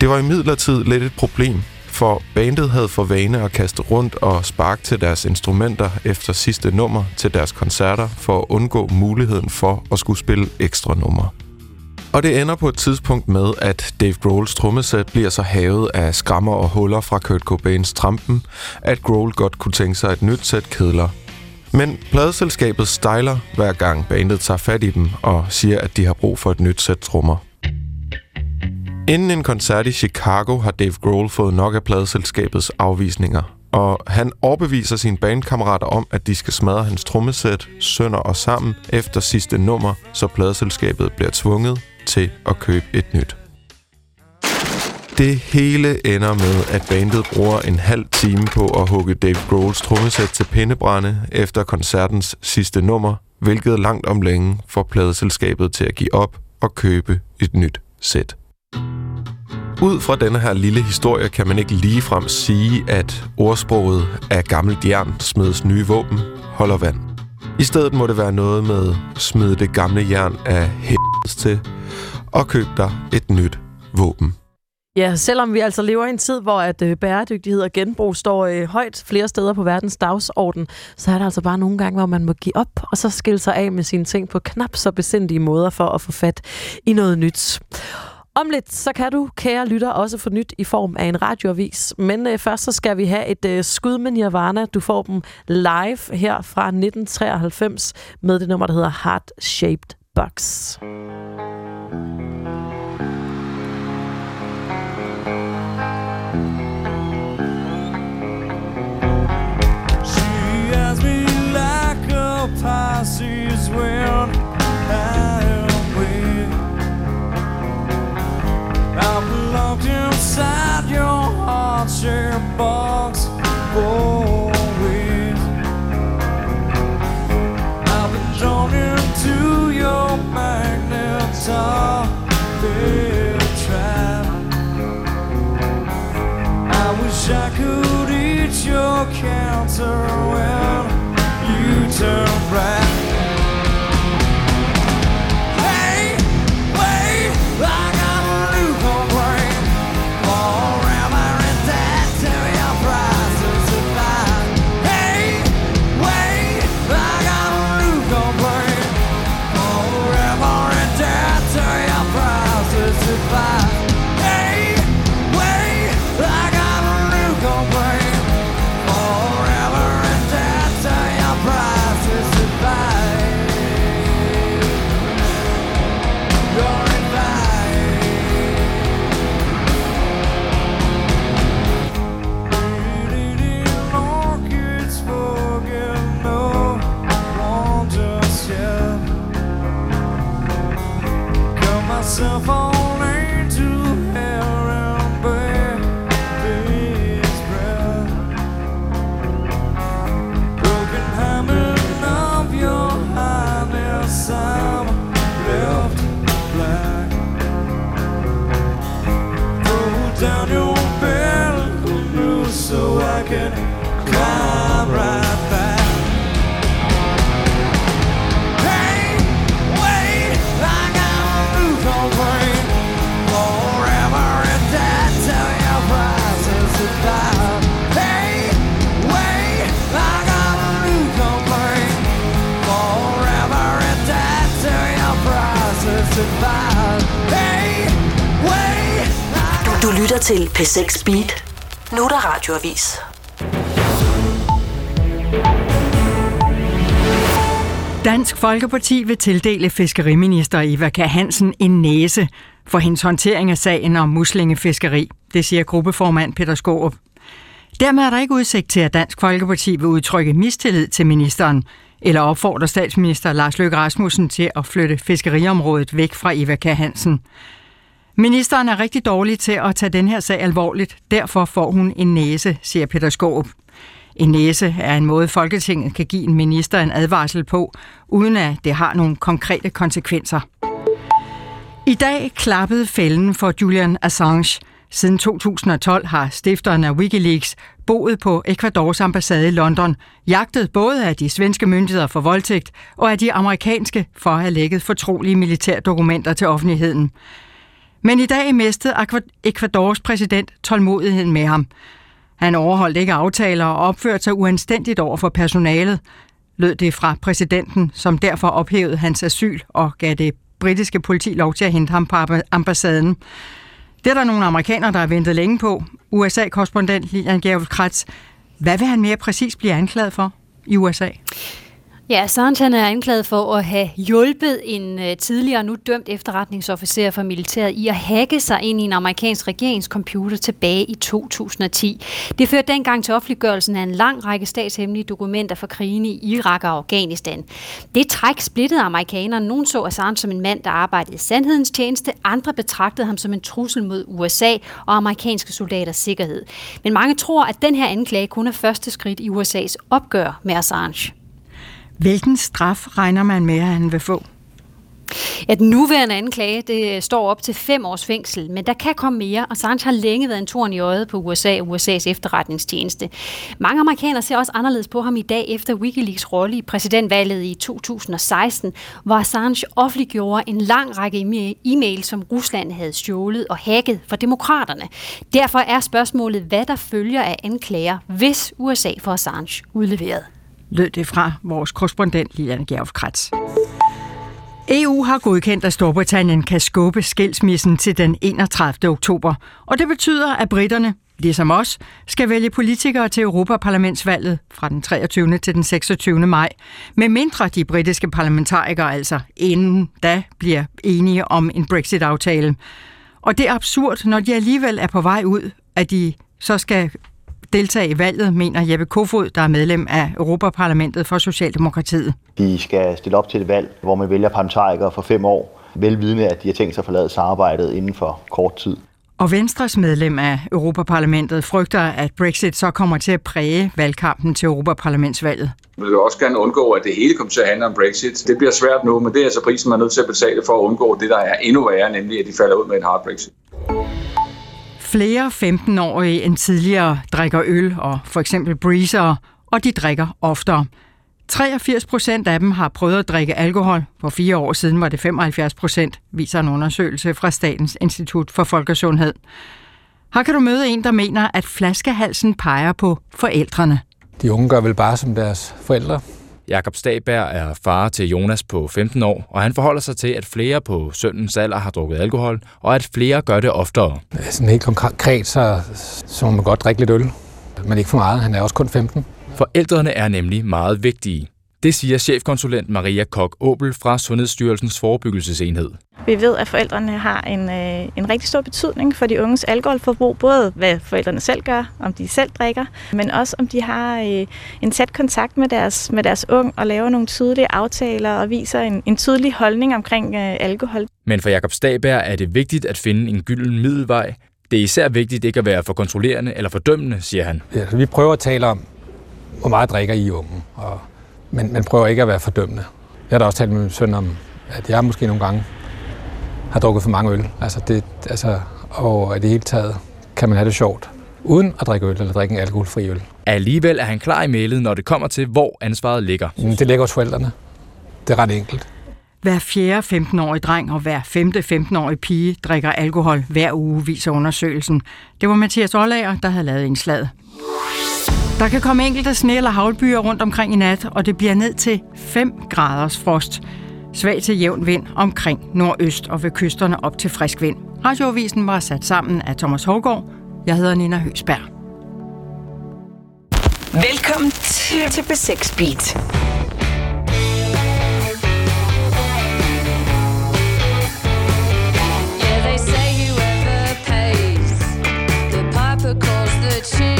Det var imidlertid lidt et problem, for bandet havde for vane at kaste rundt og sparke til deres instrumenter efter sidste nummer til deres koncerter for at undgå muligheden for at skulle spille ekstra numre. Og det ender på et tidspunkt med, at Dave Grohls trommesæt bliver så havet af skrammer og huller fra Kurt Cobains trampen, at Grohl godt kunne tænke sig et nyt sæt kedler. Men pladeselskabet styler hver gang bandet tager fat i dem og siger, at de har brug for et nyt sæt trommer. Inden en koncert i Chicago har Dave Grohl fået nok af pladeselskabets afvisninger, og han overbeviser sine bandkammerater om, at de skal smadre hans trommesæt sønder og sammen efter sidste nummer, så pladeselskabet bliver tvunget til at købe et nyt. Det hele ender med, at bandet bruger en halv time på at hugge Dave Grohls trommesæt til pindebrænde efter koncertens sidste nummer, hvilket langt om længe får pladeselskabet til at give op og købe et nyt sæt. Ud fra denne her lille historie kan man ikke ligefrem sige, at ordsproget af gammelt jern smedes nye våben holder vand. I stedet må det være noget med smid det gamle jern af til og køb dig et nyt våben. Ja, selvom vi altså lever i en tid, hvor at øh, bæredygtighed og genbrug står øh, højt flere steder på verdens dagsorden, så er der altså bare nogle gange, hvor man må give op og så skille sig af med sine ting på knap så besindige måder for at få fat i noget nyt. Om lidt, så kan du, kære lytter, også få nyt i form af en radioavis. Men øh, først så skal vi have et øh, skud med Nirvana. Du får dem live her fra 1993 med det nummer, der hedder Heart Shaped bucks. Pisces when I am with. I'm locked inside your heart-shaped box. Oh. Trap. I wish I could eat your cancer when you turn back. 6 Beat. Nu er der radioavis. Dansk Folkeparti vil tildele fiskeriminister Eva K. Hansen en næse for hendes håndtering af sagen om muslingefiskeri. Det siger gruppeformand Peter Skårup. Dermed er der ikke udsigt til, at Dansk Folkeparti vil udtrykke mistillid til ministeren, eller opfordrer statsminister Lars Løkke Rasmussen til at flytte fiskeriområdet væk fra Eva K. Hansen. Ministeren er rigtig dårlig til at tage den her sag alvorligt, derfor får hun en næse, siger Peter Skåb. En næse er en måde, Folketinget kan give en minister en advarsel på, uden at det har nogle konkrete konsekvenser. I dag klappede fælden for Julian Assange. Siden 2012 har stifteren af Wikileaks boet på Ecuadors ambassade i London, jagtet både af de svenske myndigheder for voldtægt og af de amerikanske for at have lækket fortrolige militærdokumenter til offentligheden. Men i dag mistede Ecuadors præsident tålmodigheden med ham. Han overholdt ikke aftaler og opførte sig uanstændigt over for personalet, lød det fra præsidenten, som derfor ophævede hans asyl og gav det britiske politi lov til at hente ham på ambassaden. Det er der nogle amerikanere, der har ventet længe på. USA-korrespondent Lilian Gjervel Kratz. Hvad vil han mere præcis blive anklaget for i USA? Ja, Assange han er anklaget for at have hjulpet en øh, tidligere nu dømt efterretningsofficer for militæret i at hacke sig ind i en amerikansk regeringscomputer tilbage i 2010. Det førte dengang til offentliggørelsen af en lang række statshemmelige dokumenter for krigen i Irak og Afghanistan. Det træk splittede amerikanerne. Nogle så Assange som en mand, der arbejdede i sandhedens tjeneste. Andre betragtede ham som en trussel mod USA og amerikanske soldaters sikkerhed. Men mange tror, at den her anklage kun er første skridt i USA's opgør med Assange. Hvilken straf regner man med, at han vil få? Ja, den nuværende anklage, det står op til fem års fængsel, men der kan komme mere, og Assange har længe været en torn i øjet på USA og USA's efterretningstjeneste. Mange amerikanere ser også anderledes på ham i dag efter Wikileaks rolle i præsidentvalget i 2016, hvor Assange offentliggjorde en lang række e-mails, som Rusland havde stjålet og hacket for demokraterne. Derfor er spørgsmålet, hvad der følger af anklager, hvis USA får Assange udleveret. Lød det fra vores korrespondent Lilian Gjerf Kratz. EU har godkendt, at Storbritannien kan skubbe skilsmissen til den 31. oktober, og det betyder, at britterne, ligesom os, skal vælge politikere til Europaparlamentsvalget fra den 23. til den 26. maj, med mindre de britiske parlamentarikere altså inden da bliver enige om en Brexit-aftale. Og det er absurd, når de alligevel er på vej ud, at de så skal deltage i valget, mener Jeppe Kofod, der er medlem af Europaparlamentet for Socialdemokratiet. De skal stille op til et valg, hvor man vælger parlamentarikere for fem år, velvidende at de har tænkt sig at forlade samarbejdet inden for kort tid. Og Venstres medlem af Europaparlamentet frygter, at Brexit så kommer til at præge valgkampen til Europaparlamentsvalget. Vi vil også gerne undgå, at det hele kommer til at handle om Brexit. Det bliver svært nu, men det er altså prisen, man er nødt til at betale for at undgå det, der er endnu værre, nemlig at de falder ud med en hard Brexit. Flere 15-årige end tidligere drikker øl og for eksempel breezer, og de drikker oftere. 83 procent af dem har prøvet at drikke alkohol. For fire år siden var det 75 procent, viser en undersøgelse fra Statens Institut for Folkesundhed. Her kan du møde en, der mener, at flaskehalsen peger på forældrene. De unge gør vel bare som deres forældre. Jakob Stabær er far til Jonas på 15 år, og han forholder sig til, at flere på søndens alder har drukket alkohol, og at flere gør det oftere. Sådan helt konkret, så, så må man godt drikke lidt øl, men ikke for meget. Han er også kun 15. Forældrene er nemlig meget vigtige. Det siger chefkonsulent Maria Kok Åbel fra Sundhedsstyrelsens forebyggelsesenhed. Vi ved, at forældrene har en, øh, en rigtig stor betydning for de unges alkoholforbrug. Både hvad forældrene selv gør, om de selv drikker, men også om de har øh, en tæt kontakt med deres, med deres ung og laver nogle tydelige aftaler og viser en, en tydelig holdning omkring øh, alkohol. Men for Jakob Stabær er det vigtigt at finde en gylden middelvej. Det er især vigtigt ikke at være for kontrollerende eller fordømmende, siger han. Ja, vi prøver at tale om, hvor meget drikker I unge, og men man prøver ikke at være fordømmende. Jeg har da også talt med min søn om, at jeg måske nogle gange har drukket for mange øl. Altså det, altså, og i det hele taget kan man have det sjovt, uden at drikke øl eller drikke en alkoholfri øl. Alligevel er han klar i mailet, når det kommer til, hvor ansvaret ligger. Det ligger hos forældrene. Det er ret enkelt. Hver fjerde 15-årige dreng og hver femte 15-årige pige drikker alkohol hver uge, viser undersøgelsen. Det var Mathias Ollager, der havde lavet indslaget. Der kan komme enkelte sne- eller havlbyer rundt omkring i nat, og det bliver ned til 5 graders frost. Svag til jævn vind omkring nordøst og ved kysterne op til frisk vind. Radioavisen var sat sammen af Thomas Hårgaard. Jeg hedder Nina Høsberg. Velkommen til, til B6 Beat. Yeah, they say whoever pays, the piper calls the tune.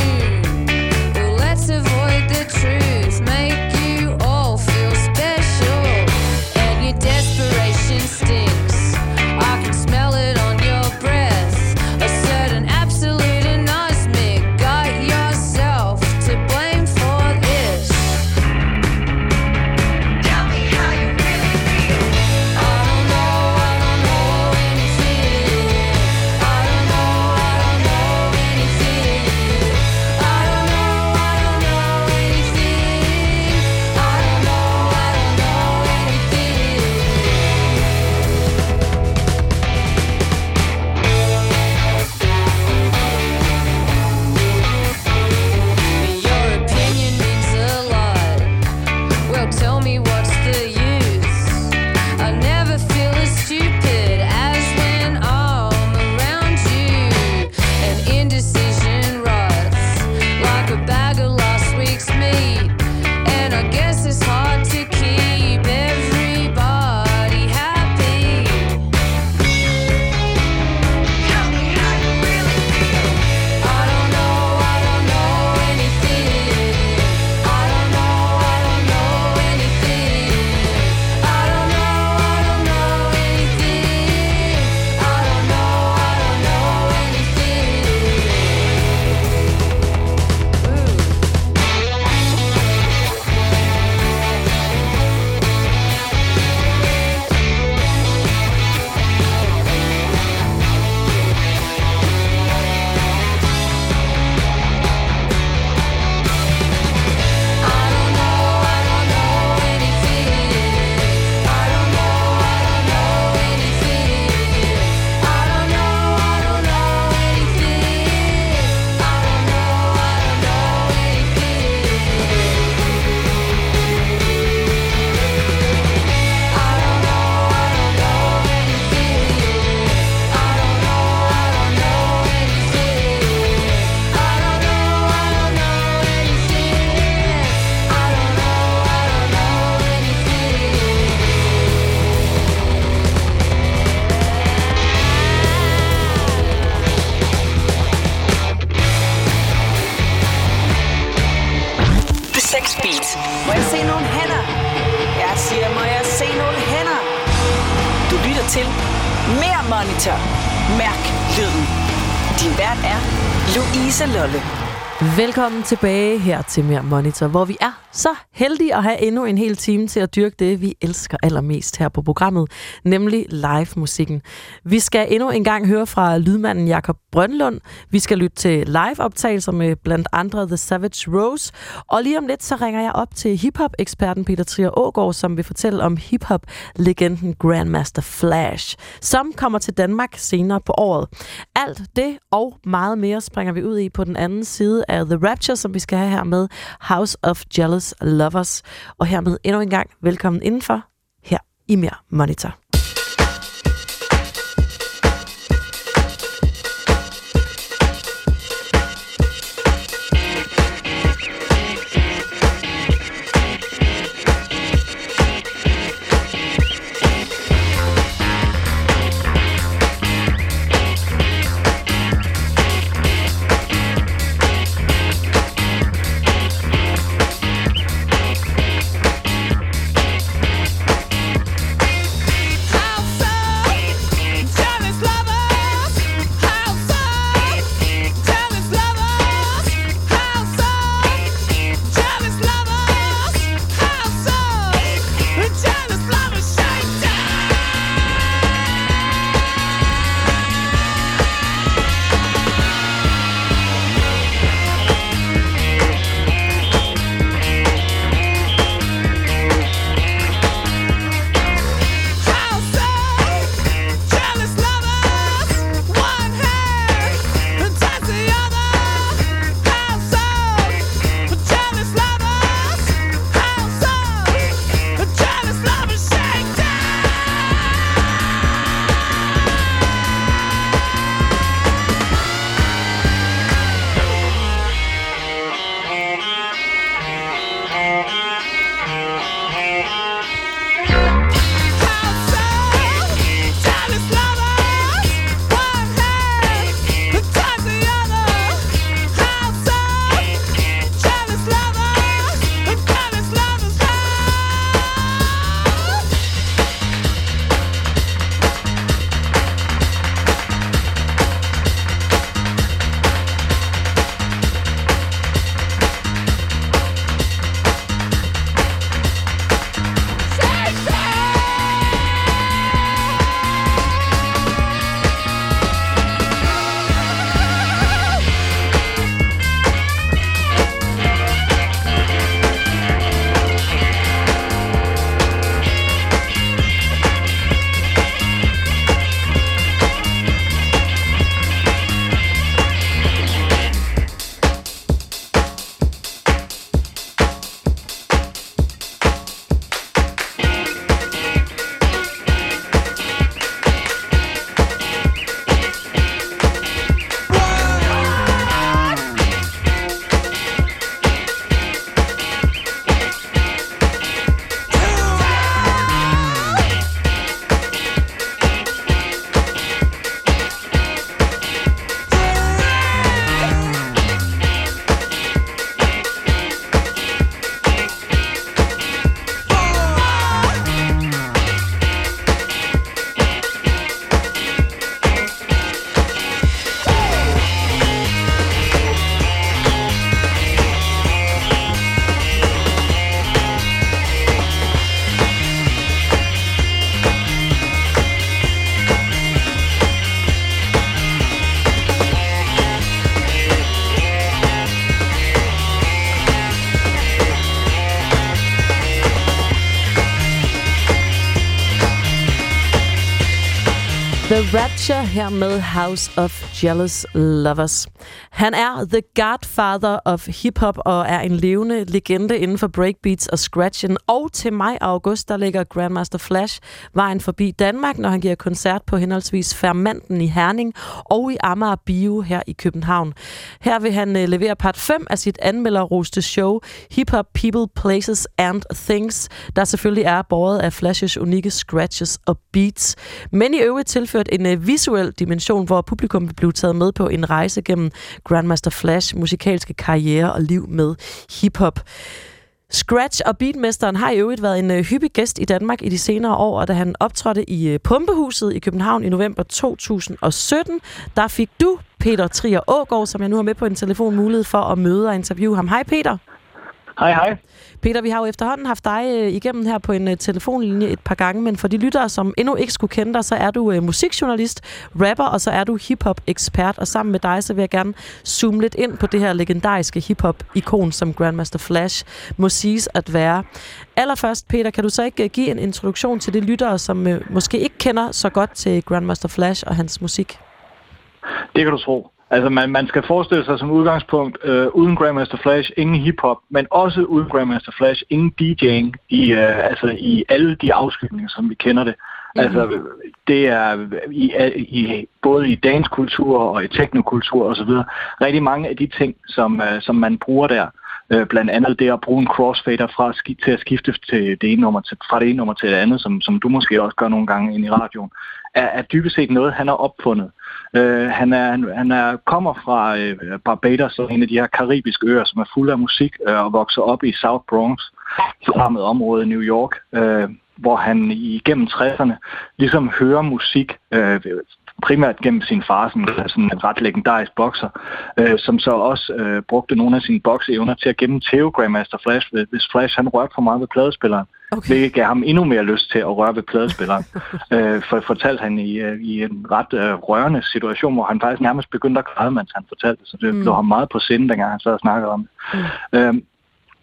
Velkommen tilbage her til Mere Monitor, hvor vi er så heldige at have endnu en hel time til at dyrke det, vi elsker allermest her på programmet, nemlig live-musikken. Vi skal endnu en gang høre fra lydmanden Jakob Brønlund. Vi skal lytte til live-optagelser med blandt andre The Savage Rose. Og lige om lidt, så ringer jeg op til hiphop-eksperten Peter Trier Ågaard, som vil fortælle om hiphop-legenden Grandmaster Flash, som kommer til Danmark senere på året. Alt det og meget mere springer vi ud i på den anden side af The Rapture, som vi skal have her med House of Jealous Lovers. Og hermed endnu en gang velkommen indenfor her i Mere Monitor. Rapture her med House of Jealous Lovers. Han er the godfather of hip-hop og er en levende legende inden for breakbeats og scratchen. Og til maj og august, der ligger Grandmaster Flash vejen forbi Danmark, når han giver koncert på henholdsvis Fermanten i Herning og i Amager Bio her i København. Her vil han øh, levere part 5 af sit anmelderroste show Hip Hop People, Places and Things, der selvfølgelig er båret af Flashes unikke scratches og beats. Men i øvrigt tilført en øh, visuel dimension, hvor publikum vil blive taget med på en rejse gennem Grandmaster Flash musikalske karriere og liv med hiphop. Scratch og Beatmesteren har i øvrigt været en øh, hyppig gæst i Danmark i de senere år, og da han optrådte i øh, Pumpehuset i København i november 2017, der fik du, Peter Trier Ågaard, som jeg nu har med på en telefon, mulighed for at møde og interviewe ham. Hej Peter. Hej, hej. Peter, vi har jo efterhånden haft dig øh, igennem her på en øh, telefonlinje et par gange, men for de lyttere, som endnu ikke skulle kende dig, så er du øh, musikjournalist, rapper, og så er du hiphop-ekspert, og sammen med dig, så vil jeg gerne zoome lidt ind på det her legendariske hiphop-ikon, som Grandmaster Flash må siges at være. Allerførst, Peter, kan du så ikke give en introduktion til de lyttere, som måske ikke kender så godt til Grandmaster Flash og hans musik? Det kan du tro. Altså, man, man skal forestille sig som udgangspunkt, øh, uden Grandmaster Flash, ingen hiphop, men også uden Grandmaster Flash, ingen DJ'ing i, øh, altså, i alle de afskygninger, som vi kender det. Mm. Altså, det er i, i, både i dansk-kultur og i teknokultur osv. rigtig mange af de ting, som, øh, som man bruger der. Øh, Øh, blandt andet det at bruge en crossfader fra, ski- til at skifte til det ene nummer til, fra det ene nummer til det andet, som, som du måske også gør nogle gange ind i radioen, er, er dybest set noget, han har opfundet. Øh, han er, han, han er, kommer fra øh, Barbados, en af de her karibiske øer, som er fuld af musik, øh, og vokser op i South Bronx, forrammet område i New York, øh, hvor han igennem 60'erne ligesom hører musik, øh, primært gennem sin far, sådan, sådan en ret legendarisk bokser, øh, som så også øh, brugte nogle af sine bokseevner til at gemme Theo Grandmaster Flash, hvis Flash han rørte for meget ved pladespilleren. Okay. Hvilket gav ham endnu mere lyst til at røre ved pladespilleren. øh, for fortalte han i, øh, i en ret øh, rørende situation, hvor han faktisk nærmest begyndte at græde, mens han fortalte det. Så det Mm. lå ham meget på sinde, dengang han sad og snakkede om det. Mm. Øhm,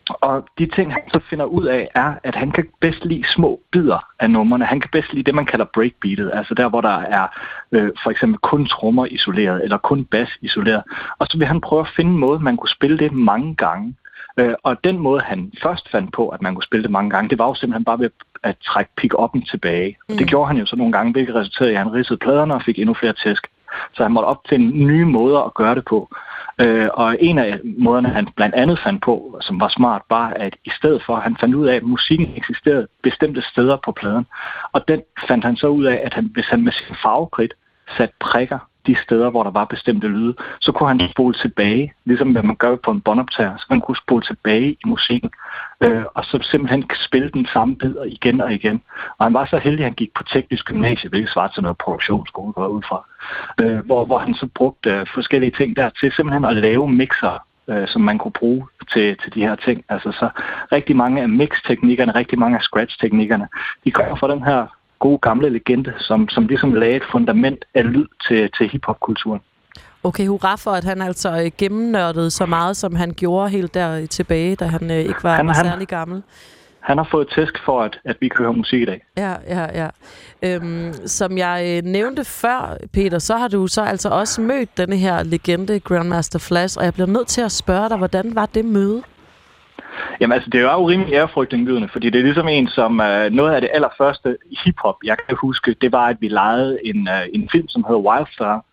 og de ting, han så finder ud af, er, at han kan bedst lide små bidder af numrene. Han kan bedst lide det, man kalder breakbeatet, altså der, hvor der er øh, for eksempel kun trommer isoleret, eller kun bas isoleret. Og så vil han prøve at finde en måde, man kunne spille det mange gange. Øh, og den måde, han først fandt på, at man kunne spille det mange gange, det var jo simpelthen bare ved at trække pick-up'en tilbage. Mm. Og det gjorde han jo så nogle gange, hvilket resulterede i, at han ridsede pladerne og fik endnu flere tæsk. Så han måtte opfinde nye måder at gøre det på. Øh, og en af måderne, han blandt andet fandt på, som var smart, var, at i stedet for, at han fandt ud af, at musikken eksisterede bestemte steder på pladen. Og den fandt han så ud af, at han, hvis han med sin farvekridt satte prikker de steder, hvor der var bestemte lyde, så kunne han spole tilbage, ligesom hvad man gør på en båndoptager, så man kunne spole tilbage i musikken, øh, og så simpelthen spille den samme bid igen og igen. Og han var så heldig, at han gik på teknisk gymnasie, hvilket svarer til noget produktionsskole, går ud fra, øh, hvor, hvor han så brugte øh, forskellige ting der til simpelthen at lave mixer, øh, som man kunne bruge til, til de her ting. Altså så rigtig mange af mix-teknikkerne, rigtig mange af scratch-teknikkerne, de kommer fra den her gode gamle legende, som, som ligesom lagde et fundament af lyd til, til hiphop-kulturen. Okay, hurra for, at han altså øh, gennemnørdede så meget, som han gjorde helt der tilbage, da han øh, ikke var, Han- var han- særlig gammel. Han har fået tæsk for, at, at vi kører musik i dag. Ja, ja, ja. Øhm, som jeg øh, nævnte før, Peter, så har du så altså også mødt denne her legende, Grandmaster Flash, og jeg bliver nødt til at spørge dig, hvordan var det møde? Jamen altså, det er jo rimelig ærefrygtindgydende, fordi det er ligesom en, som øh, noget af det allerførste hiphop, jeg kan huske, det var, at vi lejede en, øh, en film, som hedder Wildstar,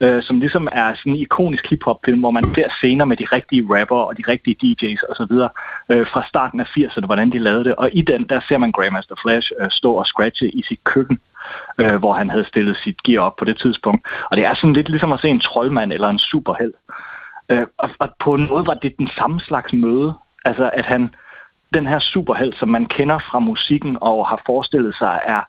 øh, som ligesom er sådan en ikonisk hiphop-film, hvor man ser scener med de rigtige rapper og de rigtige DJ's osv. Øh, fra starten af 80'erne, hvordan de lavede det. Og i den, der ser man Grandmaster Flash øh, stå og scratche i sit køkken, øh, hvor han havde stillet sit gear op på det tidspunkt. Og det er sådan lidt ligesom at se en troldmand eller en superheld. Øh, og, og på en måde var det den samme slags møde. Altså at han, den her superheld, som man kender fra musikken og har forestillet sig, er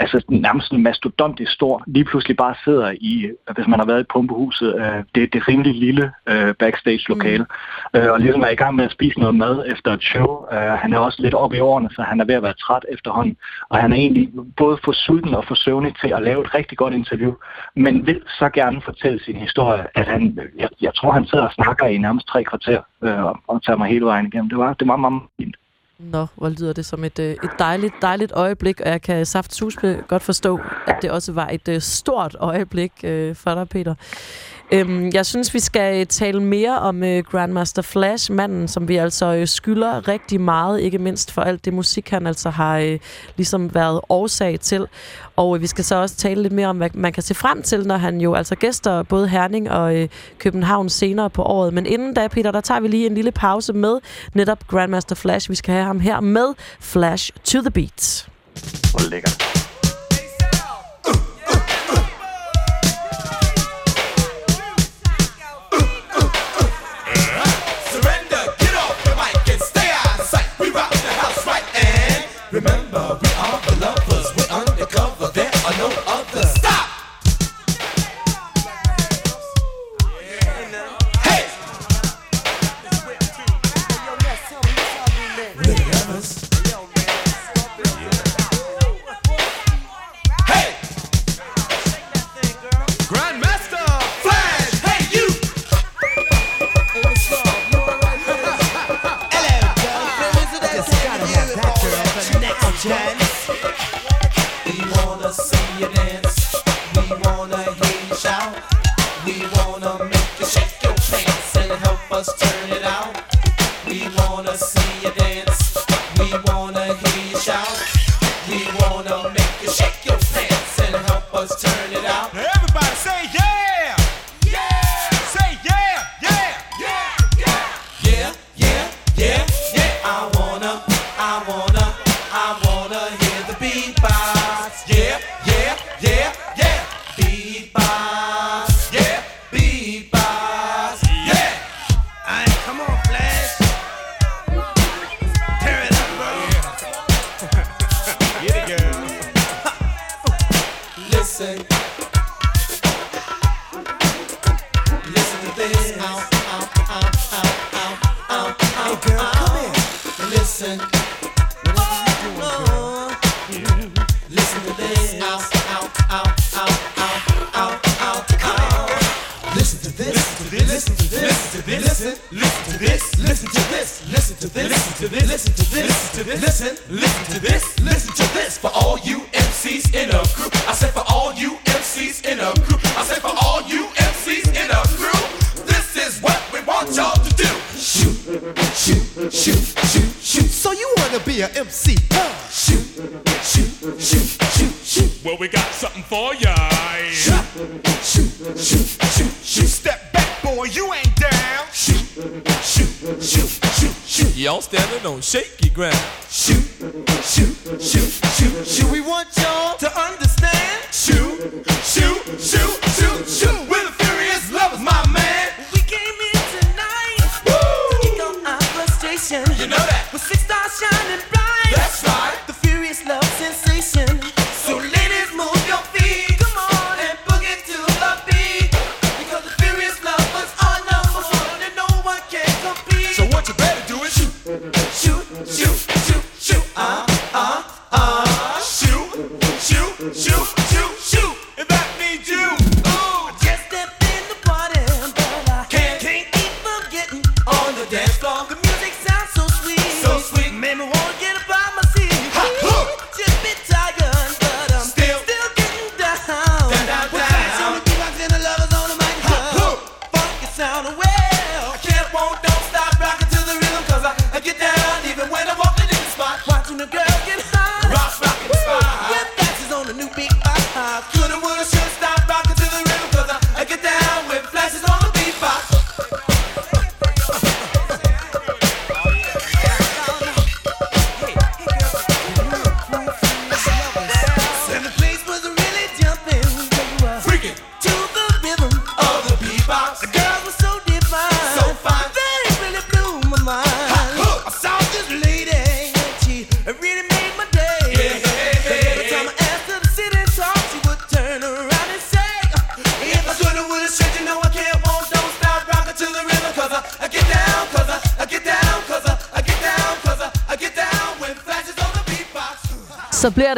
altså nærmest sådan mastodontisk stor, lige pludselig bare sidder i, hvis man har været i pumpehuset, øh, det, det rimelig lille øh, backstage-lokale, mm. øh, og ligesom er i gang med at spise noget mad efter et show. Øh, han er også lidt oppe i årene, så han er ved at være træt efterhånden, og han er egentlig både for sulten og for søvnig til at lave et rigtig godt interview, men vil så gerne fortælle sin historie, at han, jeg, jeg tror, han sidder og snakker i nærmest tre kvarter, øh, og- tager mig hele vejen igennem. Det var, det var meget fint. Nå, hvor lyder det som et, øh, et dejligt, dejligt øjeblik, og jeg kan saft godt forstå, at det også var et øh, stort øjeblik øh, for dig, Peter. Øhm, jeg synes, vi skal øh, tale mere om øh, Grandmaster Flash, manden, som vi altså øh, skylder rigtig meget, ikke mindst for alt det musik, han altså har øh, ligesom været årsag til. Og øh, vi skal så også tale lidt mere om, hvad man kan se frem til, når han jo altså gæster både Herning og øh, København senere på året. Men inden da, Peter, der tager vi lige en lille pause med netop Grandmaster Flash. Vi skal have ham her med Flash to the Beat. Hvor lækkert. Remember. shake.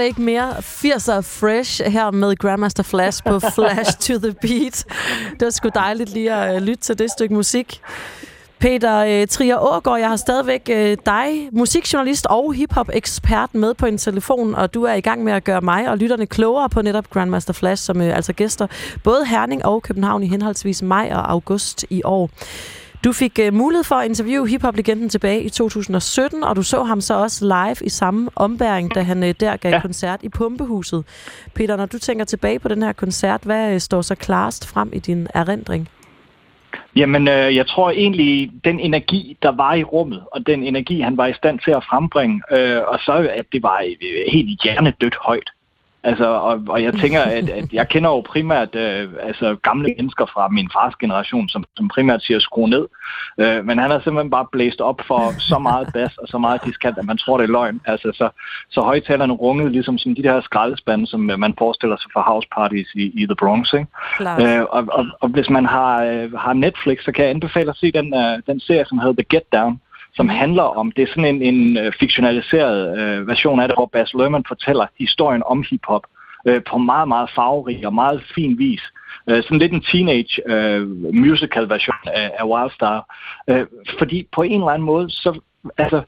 Det ikke mere 80'er fresh her med Grandmaster Flash på Flash to the Beat. Det var sgu dejligt lige at øh, lytte til det stykke musik. Peter øh, Trier Ågaard, jeg har stadigvæk øh, dig, musikjournalist og hiphop-ekspert med på en telefon, og du er i gang med at gøre mig og lytterne klogere på netop Grandmaster Flash, som altså gæster både Herning og København i henholdsvis maj og august i år. Du fik øh, mulighed for at interviewe hiphop-legenden tilbage i 2017, og du så ham så også live i samme ombæring, da han øh, der gav ja. koncert i Pumpehuset. Peter, når du tænker tilbage på den her koncert, hvad øh, står så klarest frem i din erindring? Jamen, øh, jeg tror egentlig, den energi, der var i rummet, og den energi, han var i stand til at frembringe, øh, og så at det var øh, helt hjernedødt højt. Altså, og, og jeg tænker, at, at jeg kender jo primært øh, altså, gamle mennesker fra min fars generation, som, som primært siger skru ned. Øh, men han har simpelthen bare blæst op for så meget bas og så meget diskant, at man tror, det er løgn. Altså, så, så højtalerne rungede ligesom som de der skraldespande, som øh, man forestiller sig fra house parties i, i The Bronx. Ikke? Klart. Øh, og, og, og hvis man har, øh, har Netflix, så kan jeg anbefale at se den, øh, den serie, som hedder The Get Down som handler om, det er sådan en, en øh, fiktionaliseret øh, version af det, hvor Baz Luhrmann fortæller historien om hiphop øh, på meget, meget farverig og meget fin vis. Øh, sådan lidt en teenage øh, musical version af, af Wildstar. Øh, fordi på en eller anden måde, så altså,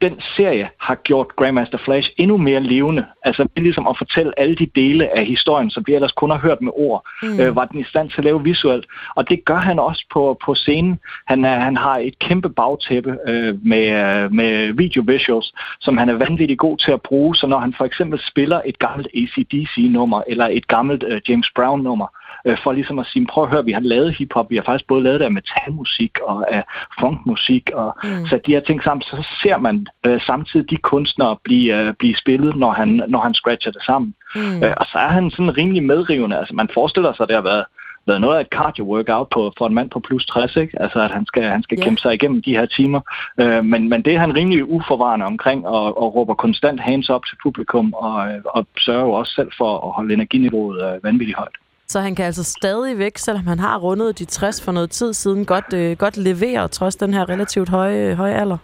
den serie har gjort Grandmaster Flash endnu mere levende. Altså ligesom at fortælle alle de dele af historien, som vi ellers kun har hørt med ord, Mm. mm. øh, var den i stand til at lave visuelt. Og det gør han også på, på scenen. Han, er, han har et kæmpe bagtæppe øh, med, øh, med video visuals, som han er vanvittigt god til at bruge. Så når han for eksempel spiller et gammelt ACDC-nummer, eller et gammelt øh, James Brown-nummer, øh, for ligesom at sige, prøv at høre, vi har lavet hiphop, vi har faktisk både lavet det af metalmusik og af funkmusik, og Mm. så de her ting sammen, så ser man øh, samtidig de kunstnere blive, øh, blive spillet, når han, når han scratcher det sammen. Mm. Øh, og så er han sådan rimelig medrivende, altså man forestiller sig, at det har været været noget af et cardio-workout på, for en mand på plus 60, ikke? Altså, at han skal, han skal Ja. kæmpe sig igennem de her timer. Øh, men, men det er han rimelig uforvarende omkring, og, og råber konstant hands up til publikum, og, øh, og sørger jo også selv for at holde energiniveauet øh, vanvittigt højt. Så han kan altså stadigvæk, selvom han har rundet de 60 for noget tid siden, godt, øh, godt levere trods den her relativt høje, høje alder.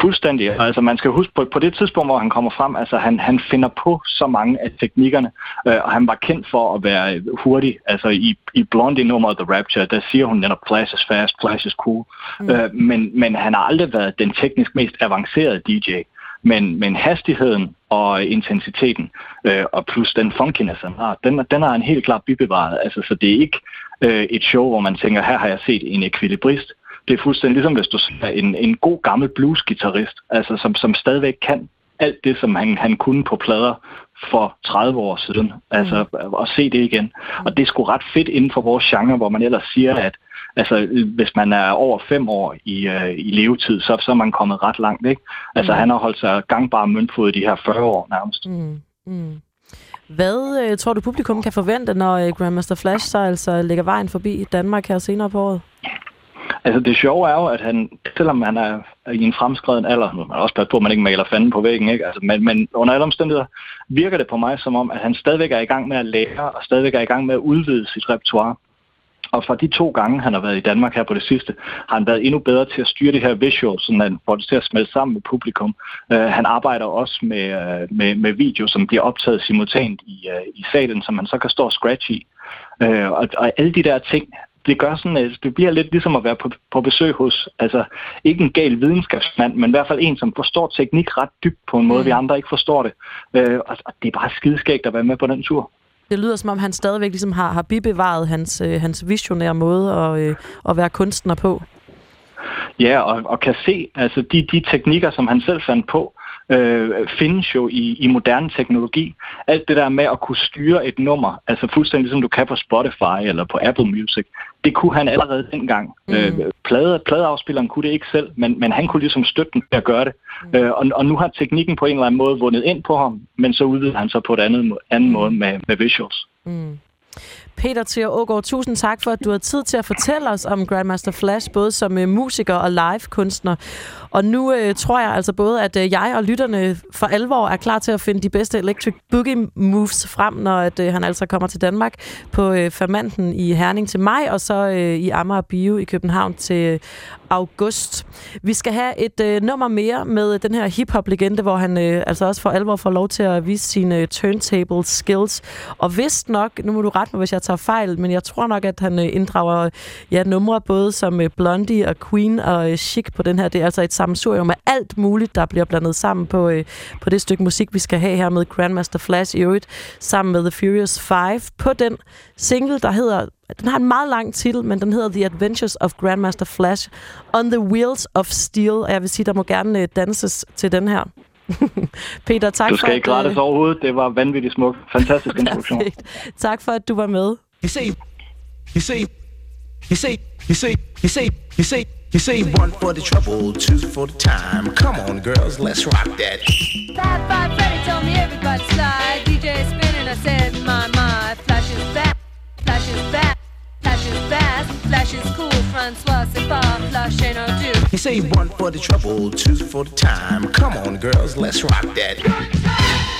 Fuldstændig. Altså man skal huske på, på det tidspunkt, hvor han kommer frem, altså han, han finder på så mange af teknikkerne, øh, og han var kendt for at være hurtig. Altså i, i Blondie-nummeret The Rapture, der siger hun netop, flash is fast, flash is cool. Mm. Øh, men, men han har aldrig været den teknisk mest avancerede DJ. Men, men hastigheden og intensiteten, øh, og plus den funkiness, han har, den, den har han helt klart bibevaret. Altså, så det er ikke øh, et show, hvor man tænker, her har jeg set en ekvilibrist. Det er fuldstændig ligesom, hvis du ser en, en god gammel bluesgitarrist, altså, som, som stadigvæk kan alt det, som han, han kunne på plader for 30 år siden. Altså, mm. at se det igen. Og det er sgu ret fedt inden for vores genre, hvor man ellers siger, at altså, hvis man er over fem år i, øh, i levetid, så, så er man kommet ret langt. Ikke? Altså, Mm. han har holdt sig gangbar møntfod de her 40 år nærmest. Mm. Mm. Hvad øh, tror du, publikum kan forvente, når øh, Grandmaster Flash så altså lægger vejen forbi Danmark her senere på året? Altså det sjove er jo, at han, selvom han er i en fremskreden alder, nu man også passe på, at man ikke maler fanden på væggen, ikke? Altså, men, men under alle omstændigheder virker det på mig som om, at han stadigvæk er i gang med at lære, og stadigvæk er i gang med at udvide sit repertoire. Og fra de to gange, han har været i Danmark her på det sidste, har han været endnu bedre til at styre det her visual, så han får det til at smelte sammen med publikum. Uh, han arbejder også med, uh, med, med video, som bliver optaget simultant i, uh, i salen, som man så kan stå og scratch i. Uh, og, og alle de der ting, det gør sådan, at det bliver lidt ligesom at være på, på besøg hos, altså ikke en gal videnskabsmand, men i hvert fald en, som forstår teknik ret dybt på en måde, mm. vi andre ikke forstår det. Øh, og, og det er bare skideskægt at være med på den tur. Det lyder som om, han stadigvæk ligesom har, har bibevaret hans, øh, hans visionære måde at, øh, at være kunstner på. Ja, og, og kan se, altså de, de teknikker, som han selv fandt på, øh, findes jo i, i moderne teknologi. Alt det der med at kunne styre et nummer, altså fuldstændig som du kan på Spotify eller på Apple Music, det kunne han allerede dengang. Mm. Øh, plade, pladeafspilleren kunne det ikke selv, men, men han kunne ligesom støtte den til at gøre det. Mm. Øh, og, og nu har teknikken på en eller anden måde vundet ind på ham, men så udvider han så på et andet, må- anden måde med, med visuals. Mm. Peter Thier Ågaard, tusind tak for, at du har tid til at fortælle os om Grandmaster Flash, både som øh, musiker og live-kunstner. Og nu øh, tror jeg altså både, at øh, jeg og lytterne for alvor er klar til at finde de bedste Electric Boogie Moves frem, når at, øh, han altså kommer til Danmark på øh, Fermanten i Herning til maj, og så øh, i Amager Bio i København til øh, august. Vi skal have et øh, nummer mere med den her hip-hop-legende, hvor han øh, altså også for alvor får lov til at vise sine øh, turntable skills. Og vist nok, nu må du rette mig, hvis jeg tager fejl, men jeg tror nok, at han øh, inddrager ja, numre både som øh, Blondie og Queen og øh, Chic på den her. Det er altså et sammensurium af alt muligt, der bliver blandet sammen på, på det stykke musik, vi skal have her med Grandmaster Flash i øvrigt, sammen med The Furious Five på den single, der hedder den har en meget lang titel, men den hedder The Adventures of Grandmaster Flash on the Wheels of Steel. Og jeg vil sige, der må gerne danses til den her. Peter, tak du for skal ikke at, rettes overhovedet. Det var vanvittigt smukt. Fantastisk introduktion. Tak for, at du var med. You say, you say, you say, you say, you say, you say, you say one for the trouble, two for the time. Come on, girls, let's rock that. Five, five, Freddy told me everybody slide. DJ spinning, I said, my, my. Flash is back, flash is back, flash is fast, flash is cool. You say one for the trouble, two for the time. Come on, girls, let's rock that.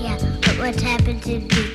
Yeah, but what happened to we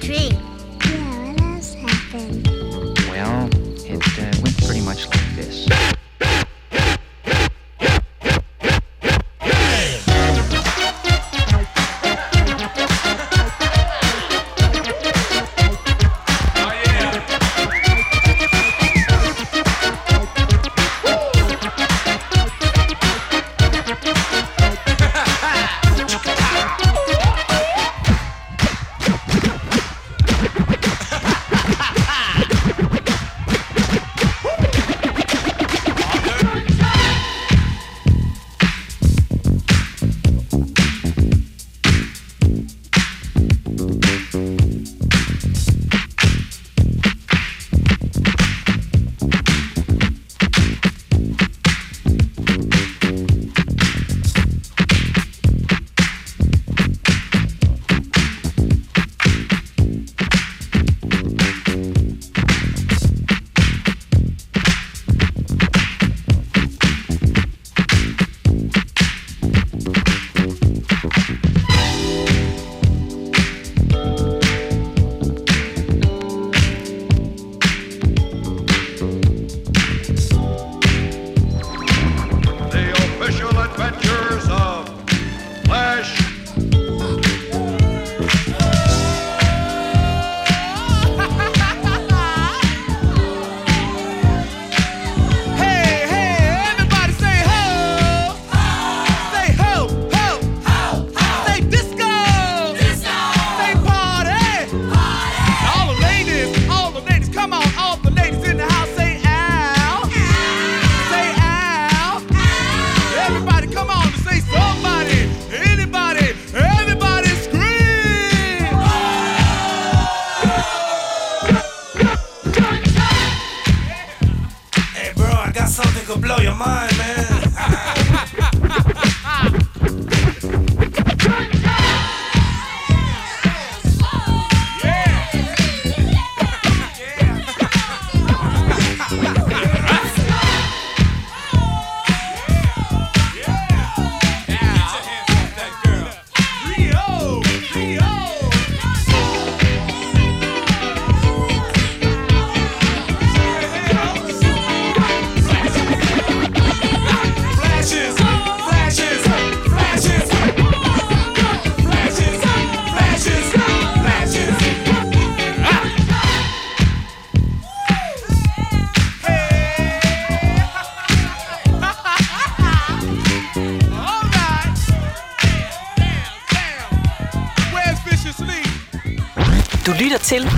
til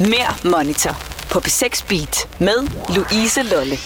Mere Monitor på B6 Beat med Louise Lolle.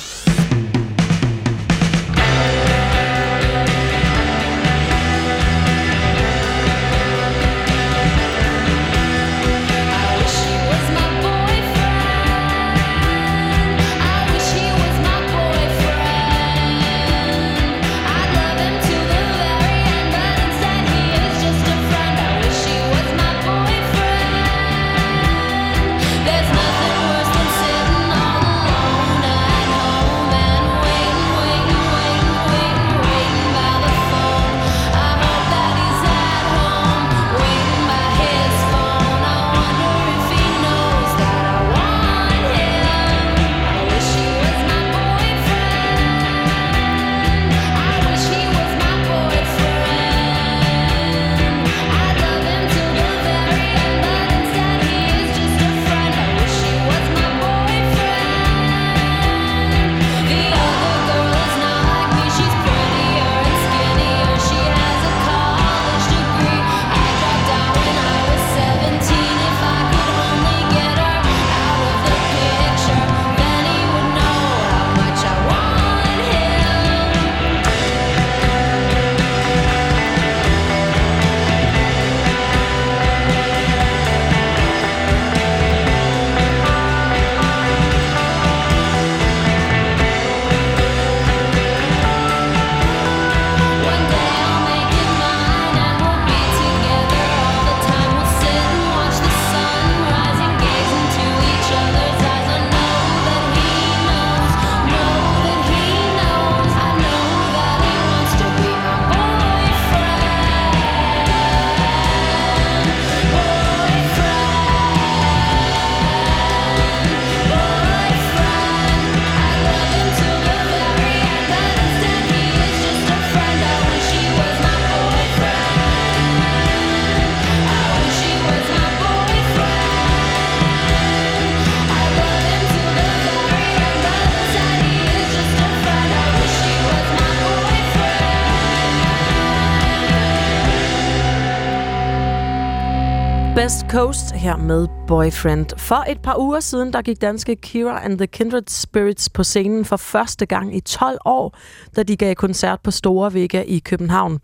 Coast her med Boyfriend. For et par uger siden, der gik danske Kira and the Kindred Spirits på scenen for første gang i 12 år, da de gav koncert på Store Vega i København.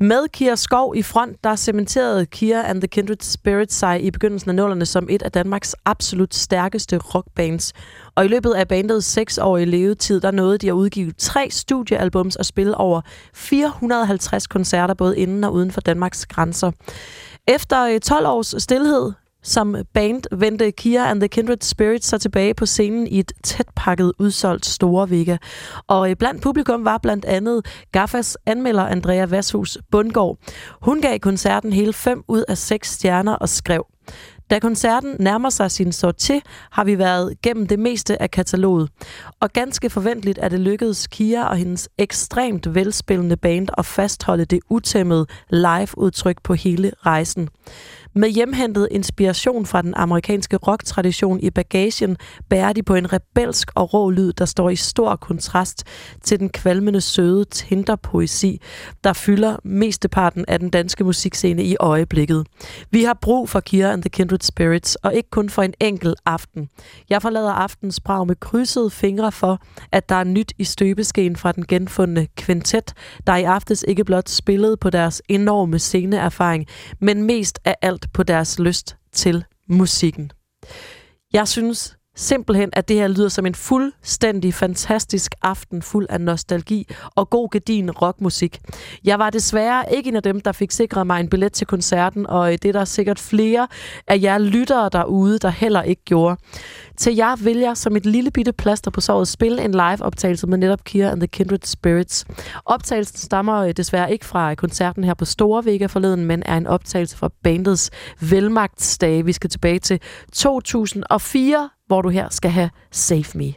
Med Kira Skov i front, der cementerede Kira and the Kindred Spirits sig i begyndelsen af nullerne som et af Danmarks absolut stærkeste rockbands. Og i løbet af bandets seksårige levetid, der nåede de at udgive tre studiealbums og spille over 450 koncerter, både inden og uden for Danmarks grænser. Efter øh, 12 års stillhed som band vendte Kia and the Kindred Spirits så tilbage på scenen i et tæt pakket udsolgt store Vega. Og øh, blandt publikum var blandt andet Gaffas anmelder Andrea Vashus Bundgaard. Hun gav koncerten hele 5 ud af 6 stjerner og skrev, da koncerten nærmer sig sin sorti, har vi været gennem det meste af kataloget. Og ganske forventeligt er det lykkedes Kia og hendes ekstremt velspillende band at fastholde det utæmmede live-udtryk på hele rejsen. Med hjemhentet inspiration fra den amerikanske rocktradition i bagagen, bærer de på en rebelsk og rå lyd, der står i stor kontrast til den kvalmende søde tinderpoesi, der fylder mesteparten af den danske musikscene i øjeblikket. Vi har brug for Kira and the Kindred Spirits, og ikke kun for en enkelt aften. Jeg forlader aftens brag med krydsede fingre for, at der er nyt i støbeskeen fra den genfundne kvintet, der i aftes ikke blot spillede på deres enorme sceneerfaring, men mest af alt på deres lyst til musikken. Jeg synes simpelthen, at det her lyder som en fuldstændig fantastisk aften fuld af nostalgi og god gedin rockmusik. Jeg var desværre ikke en af dem, der fik sikret mig en billet til koncerten, og øh, det er der sikkert flere af jer lyttere derude, der heller ikke gjorde. Til jer vil jeg som et lille bitte plaster på såret spille en live-optagelse med netop Kira and the Kindred Spirits. Optagelsen stammer øh, desværre ikke fra øh, koncerten her på Store Vega forleden, men er en optagelse fra bandets velmagtsdage. Vi skal tilbage til 2004, hvor du her skal have Save Me.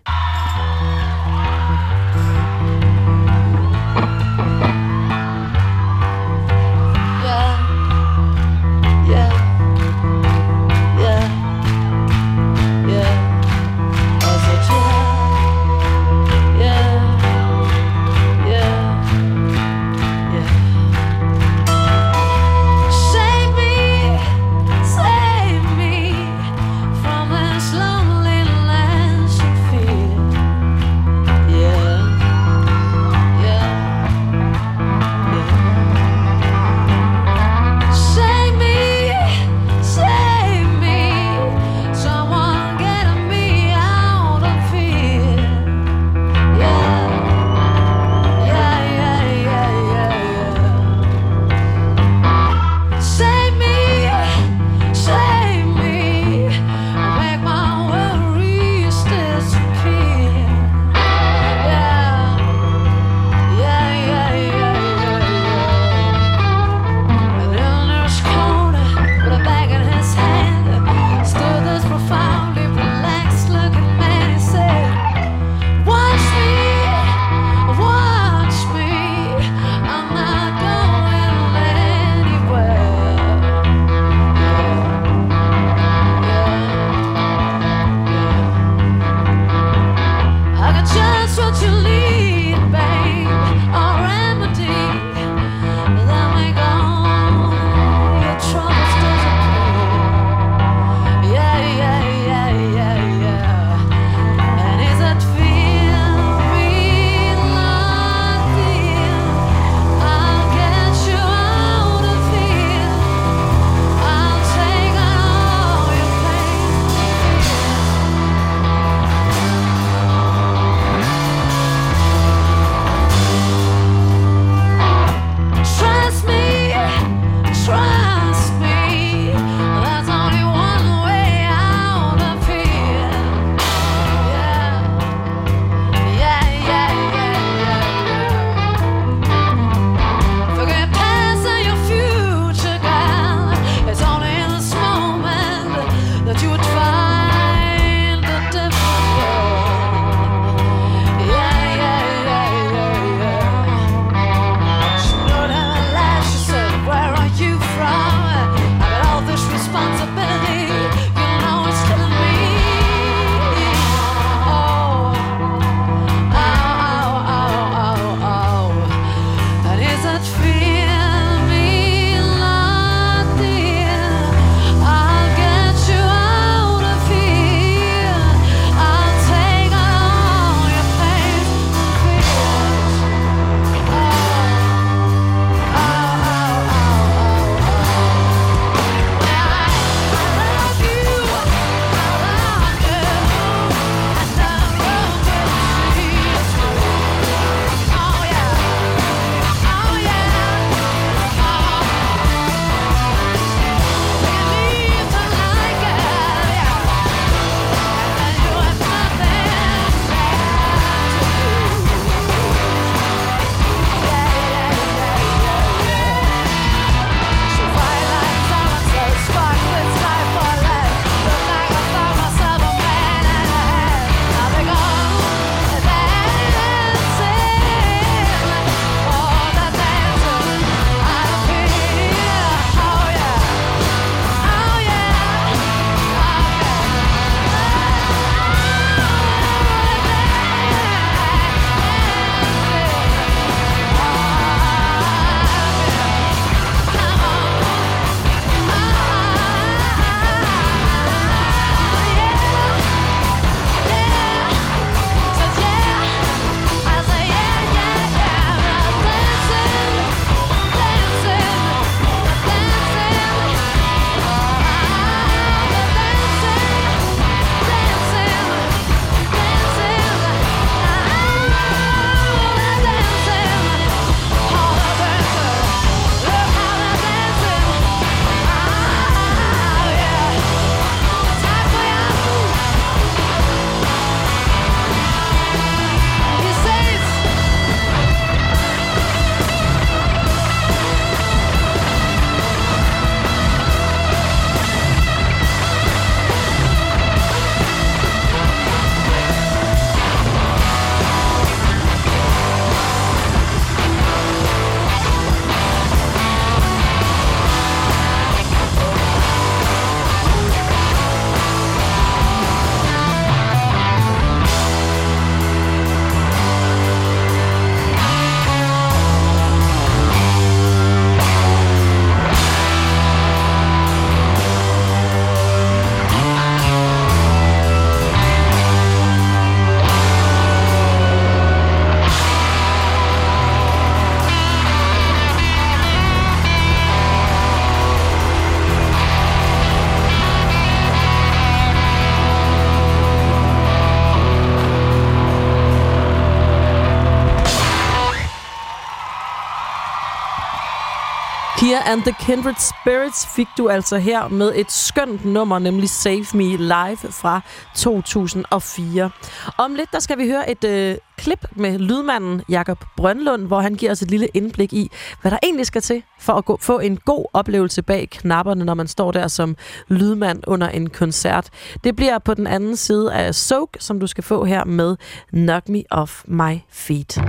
And the Kindred Spirits fik du altså her med et skønt nummer, nemlig Save Me Live fra 2004. Om lidt, der skal vi høre et øh, klip med lydmanden Jakob Brønlund, hvor han giver os et lille indblik i, hvad der egentlig skal til for at gå, få en god oplevelse bag knapperne, når man står der som lydmand under en koncert. Det bliver på den anden side af Soak, som du skal få her med Knock Me Off My Feet.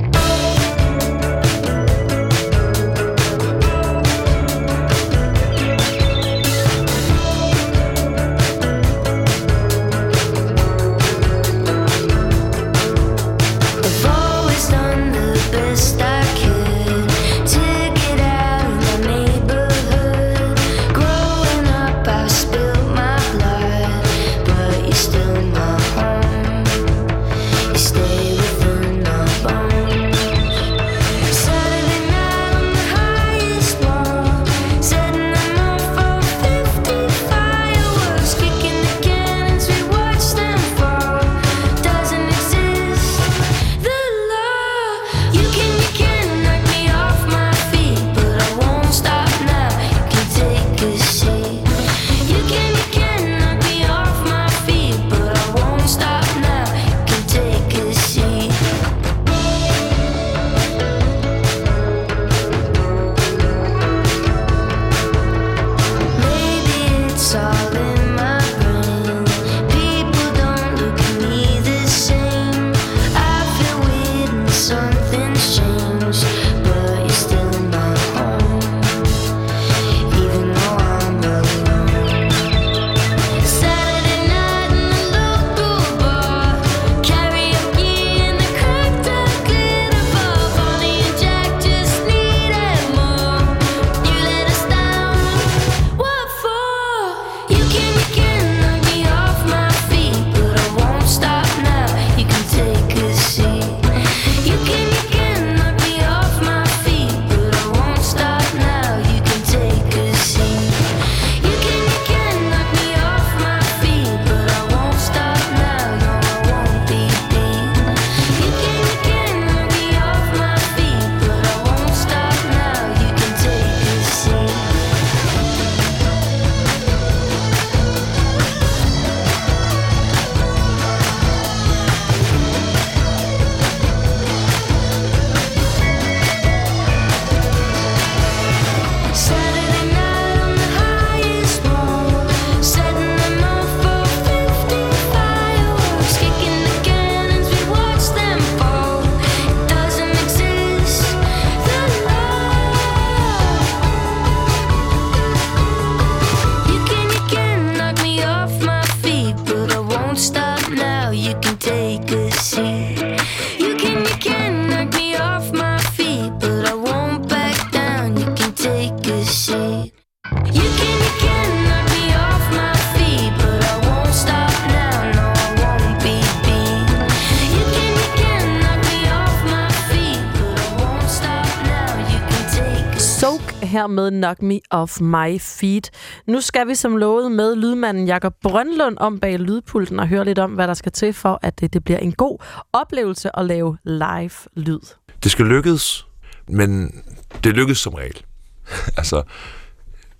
Her med Knock Me Off My Feet. Nu skal vi som lovet med lydmanden Jakob Brønlund om bag lydpulten og høre lidt om, hvad der skal til for, at det, det bliver en god oplevelse at lave live lyd. Det skal lykkes, men det lykkes som regel. altså,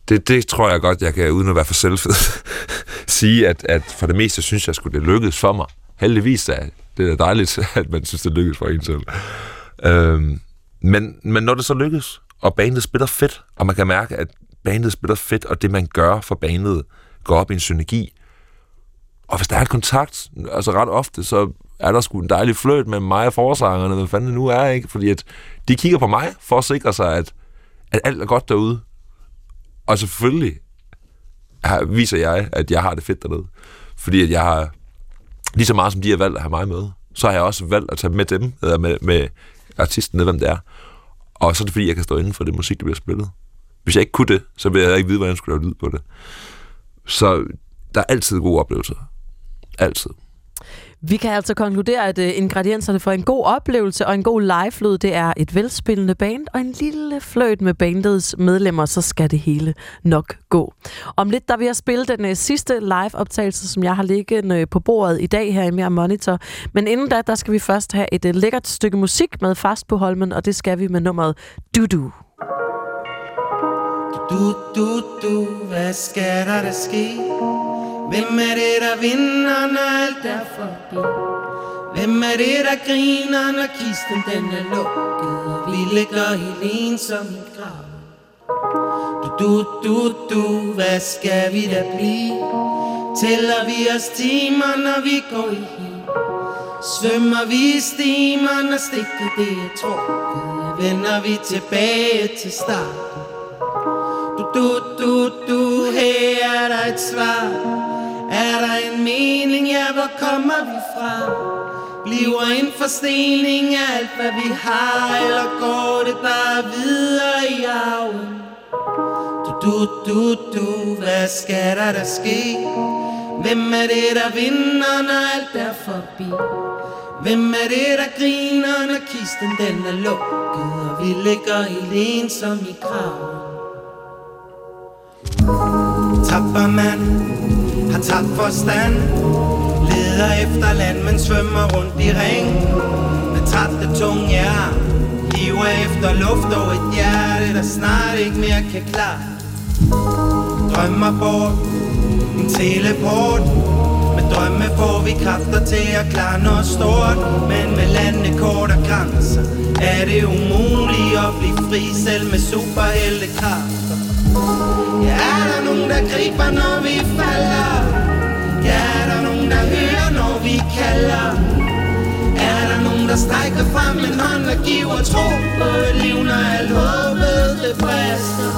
det, det tror jeg godt, jeg kan, uden at være for selvfed, sige, at, at for det meste synes jeg, skulle det lykkes for mig. Heldigvis er det er dejligt, at man synes, det lykkes for en selv. Øhm, men, men når det så lykkes, og bandet spiller fedt, og man kan mærke, at bandet spiller fedt, og det, man gør for bandet, går op i en synergi. Og hvis der er en kontakt, altså ret ofte, så er der sgu en dejlig fløjt med mig og forsangerne, hvad fanden det nu er, ikke? Fordi at de kigger på mig for at sikre sig, at, at alt er godt derude. Og selvfølgelig her viser jeg, at jeg har det fedt dernede. Fordi at jeg har, lige så meget som de har valgt at have mig med, så har jeg også valgt at tage med dem, eller med, med artisten, hvem det er. Og så er det fordi, jeg kan stå inden for det musik, der bliver spillet. Hvis jeg ikke kunne det, så ville jeg ikke vide, hvordan jeg skulle lave lyd på det. Så der er altid gode oplevelser. Altid. Vi kan altså konkludere, at øh, ingredienserne for en god oplevelse og en god live-lyd, det er et velspillende band og en lille fløjt med bandets medlemmer, så skal det hele nok gå. Om lidt, der vil jeg spille den øh, sidste live-optagelse, som jeg har liggende øh, på bordet i dag her i Mere Monitor. Men inden da, der skal vi først have et lækkert stykke musik med fast på Holmen, og det skal vi med nummeret Dudu. Du, du, du, hvad skal der der ske? Hvem er det, der vinder, når alt er forbi? Hvem er det, der griner, når kisten den er lukket? Og vi ligger helt ensom i grav. Du, du, du, du, hvad skal vi da blive? Tæller vi os timer, når vi går i hi? Svømmer vi i stimer, når stikket det er trukket? Vender vi tilbage til starten? Du, du, du, du, her er der et svar? Er der en mening, ja, hvor kommer vi fra? Bliver en forstening af alt, hvad vi har? Eller går det bare videre i arven? Du, du, du, du, hvad skal der der ske? Hvem er det, der vinder, når alt er forbi? Hvem er det, der griner, når kisten den er lukket? Og vi ligger helt ensom i graven Tapper man har tabt forstand. Leder efter land, men svømmer rundt i ring. Med trætte tunge jer Hiver efter luft og et hjerte, der snart ikke mere kan klare. Drømmer bort, en teleport. Med drømme får vi kræfter til at klare noget stort. Men med lande kort og grænser Er det umuligt at blive fri selv med superheltekræfter Ja, er der nogen, der griber, når vi falder? Ja, er der nogen, der hører, når vi kalder? Er der nogen, der strækker frem en hånd og giver tro på et liv, når alt håbet det brister?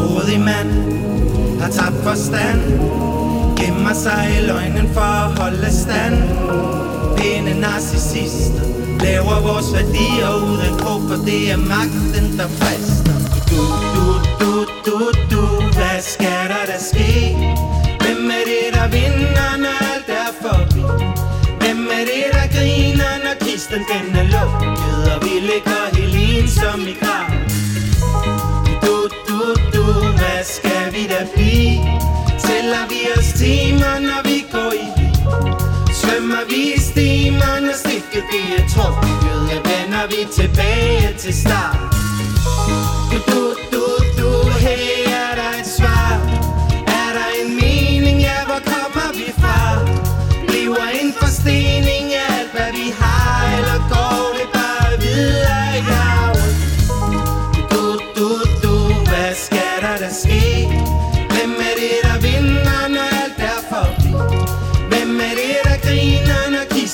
Modig mand har tabt forstand Gemmer sig i løgnen for at holde stand Pæne narcissister Laver vores værdier uden tro For det er magten, der frister Du, du, du, du, du Hvad skal der da ske? Hvem er det, der vinder, når alt er forbi? Hvem er det, der griner, når kisten den er lukket Og vi ligger helt ensom i grav Du, du, du, hvad skal vi da blive? Sælger vi os timer, når vi går i bil? Svømmer vi i stimer, når stikket det er trukket Ja, vender vi tilbage til start du, du, du,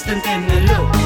når kisten den er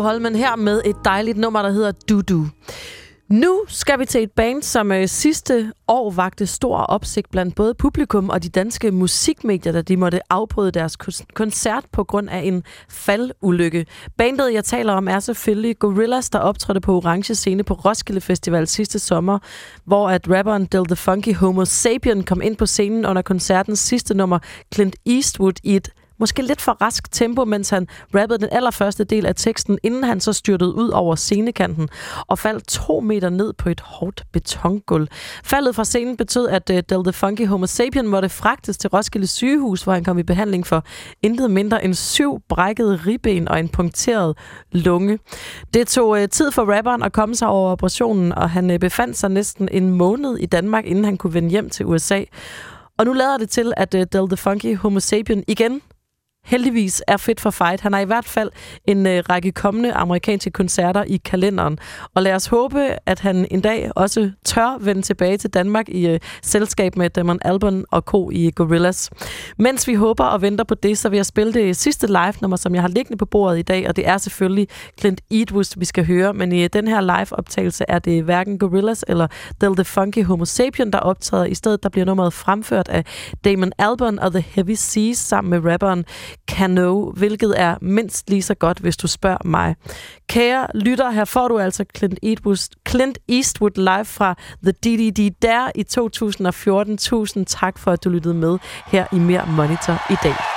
Holmen her med et dejligt nummer, der hedder Du Du. Nu skal vi til et band, som øh, sidste år vagte stor opsigt blandt både publikum og de danske musikmedier, da de måtte afbryde deres koncert på grund af en faldulykke. Bandet, jeg taler om, er selvfølgelig Gorillaz, der optrådte på Orange Scene på Roskilde Festival sidste sommer, hvor at rapperen Del The Funky Homo Sapien kom ind på scenen under koncertens sidste nummer, Clint Eastwood, i et måske lidt for rask tempo, mens han rappede den allerførste del af teksten, inden han så styrtede ud over scenekanten og faldt to meter ned på et hårdt betongulv. Faldet fra scenen betød, at uh, Del The Funky Homo Sapien måtte fragtes til Roskilde sygehus, hvor han kom i behandling for intet mindre end syv brækkede ribben og en punkteret lunge. Det tog uh, tid for rapperen at komme sig over operationen, og han uh, befandt sig næsten en måned i Danmark, inden han kunne vende hjem til USA. Og nu lader det til, at uh, Del The Funky Homo Sapien igen heldigvis er fedt for fight. Han har i hvert fald en øh, række kommende amerikanske koncerter i kalenderen. Og lad os håbe, at han en dag også tør vende tilbage til Danmark i øh, selskab med Damon Albarn og Co. i Gorillas. Mens vi håber og venter på det, så vil jeg spille det sidste live-nummer, som jeg har liggende på bordet i dag, og det er selvfølgelig Clint Eastwood, vi skal høre. Men i øh, den her live-optagelse er det hverken Gorillas eller Del The Funky Homo Sapien, der optræder. I stedet der bliver nummeret fremført af Damon Albarn og The Heavy Seas sammen med rapperen Cano, hvilket er mindst lige så godt, hvis du spørger mig. Kære lytter, her får du altså Clint Eastwood, Clint Eastwood live fra The DDD der i 2014. Tusind tak for, at du lyttede med her i Mere Monitor i dag.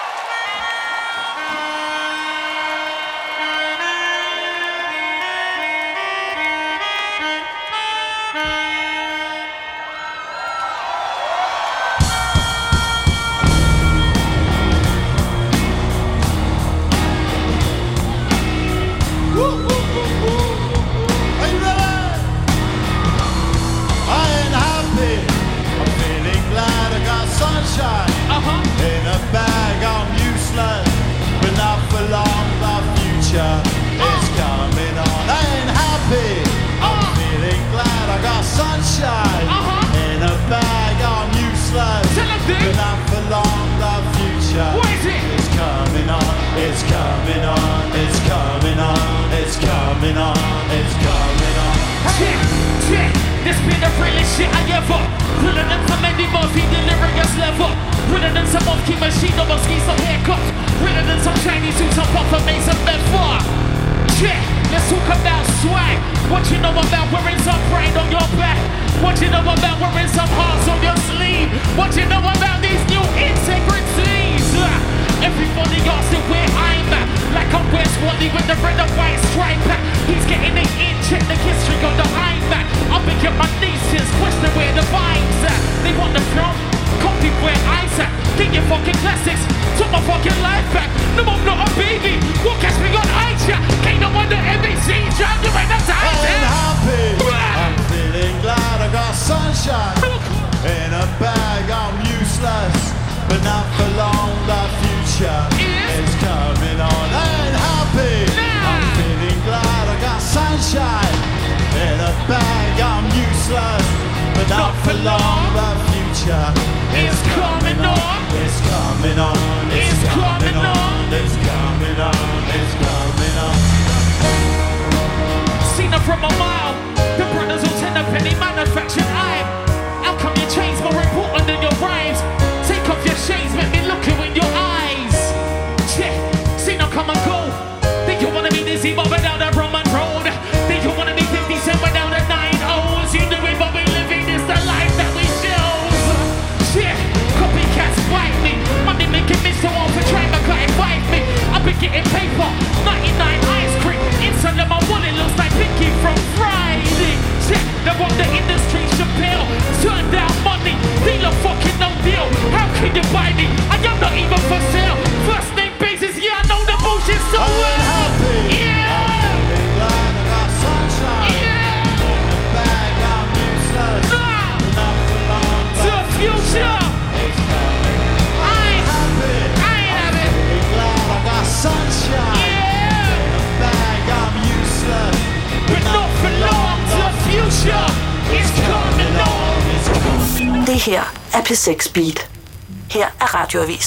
six-beat